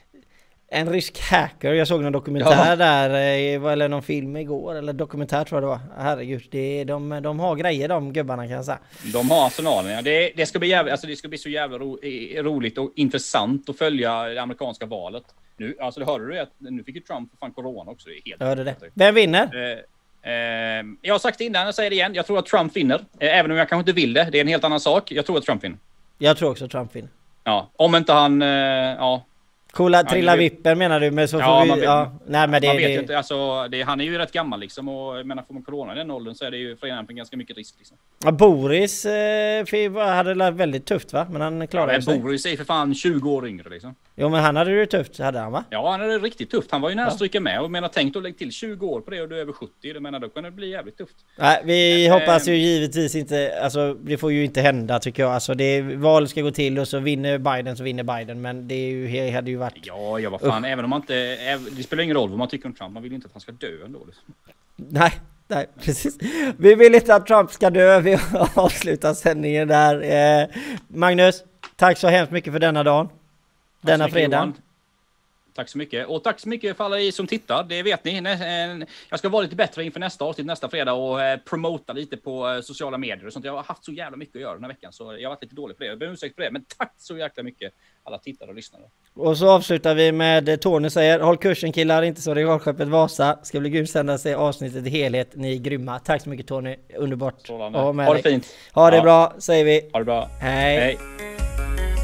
en rysk hacker. Jag såg någon dokumentär ja. där, eh, eller någon film igår, eller dokumentär tror jag det var. Herregud, det, de, de har grejer de gubbarna kan jag säga. De har arsenalen, ja. Det, det, ska bli jävla, alltså det ska bli så jävla ro, roligt och intressant att följa det amerikanska valet. Nu, alltså det hörde du att nu fick ju Trump för fan corona också. Det är helt hörde det. Vem vinner? Eh, eh, jag har sagt det innan, jag säger det igen. Jag tror att Trump vinner. Eh, även om jag kanske inte vill det. Det är en helt annan sak. Jag tror att Trump vinner. Jag tror också att Trump vinner. Ja, om inte han, eh, ja, Coola trilla vippen menar du? Men så ja, vi... ja, nej, men det, man vet det, ju inte. Alltså, det, han är ju rätt gammal liksom. Och jag menar, får man corona i den åldern så är det ju förenat med ganska mycket risk. Liksom. Ja, Boris eh, hade det väldigt tufft va? Men han klarade ja, sig. Boris är för fan 20 år yngre liksom. Jo men han hade det tufft, hade han va? Ja han hade det riktigt tufft. Han var ju nära att stryka med. Och menar, tänk då lägg till 20 år på det och du är över 70. Du menar, då kan det bli jävligt tufft. Nej, vi men, hoppas ju givetvis inte, alltså det får ju inte hända tycker jag. Alltså det, valet ska gå till och så vinner Biden så vinner Biden. Men det är ju, hade ju varit... Ja, ja vad fan, även om man inte, det spelar ingen roll vad man tycker om Trump. Man vill ju inte att han ska dö ändå. Liksom. Nej, Nej, precis. Vi vill inte att Trump ska dö. Vi avslutar sändningen där. Eh, Magnus, tack så hemskt mycket för denna dagen. Denna fredag. Tack så mycket. Och tack så mycket för alla er som tittar. Det vet ni. Eh, jag ska vara lite bättre inför nästa avsnitt nästa fredag och eh, promota lite på eh, sociala medier och sånt. Jag har haft så jävla mycket att göra den här veckan så jag har varit lite dålig på det. Jag ber om ursäkt för det. Men tack så jäkla mycket alla tittare och lyssnare. Och så avslutar vi med Tony säger Håll kursen killar, inte så regalskeppet Vasa. Ska bli grymt sända sig avsnittet i helhet. Ni är grymma. Tack så mycket Tony. Underbart. Ha det fint. Ha det ja. bra säger vi. Ha det bra. Hej. Hej.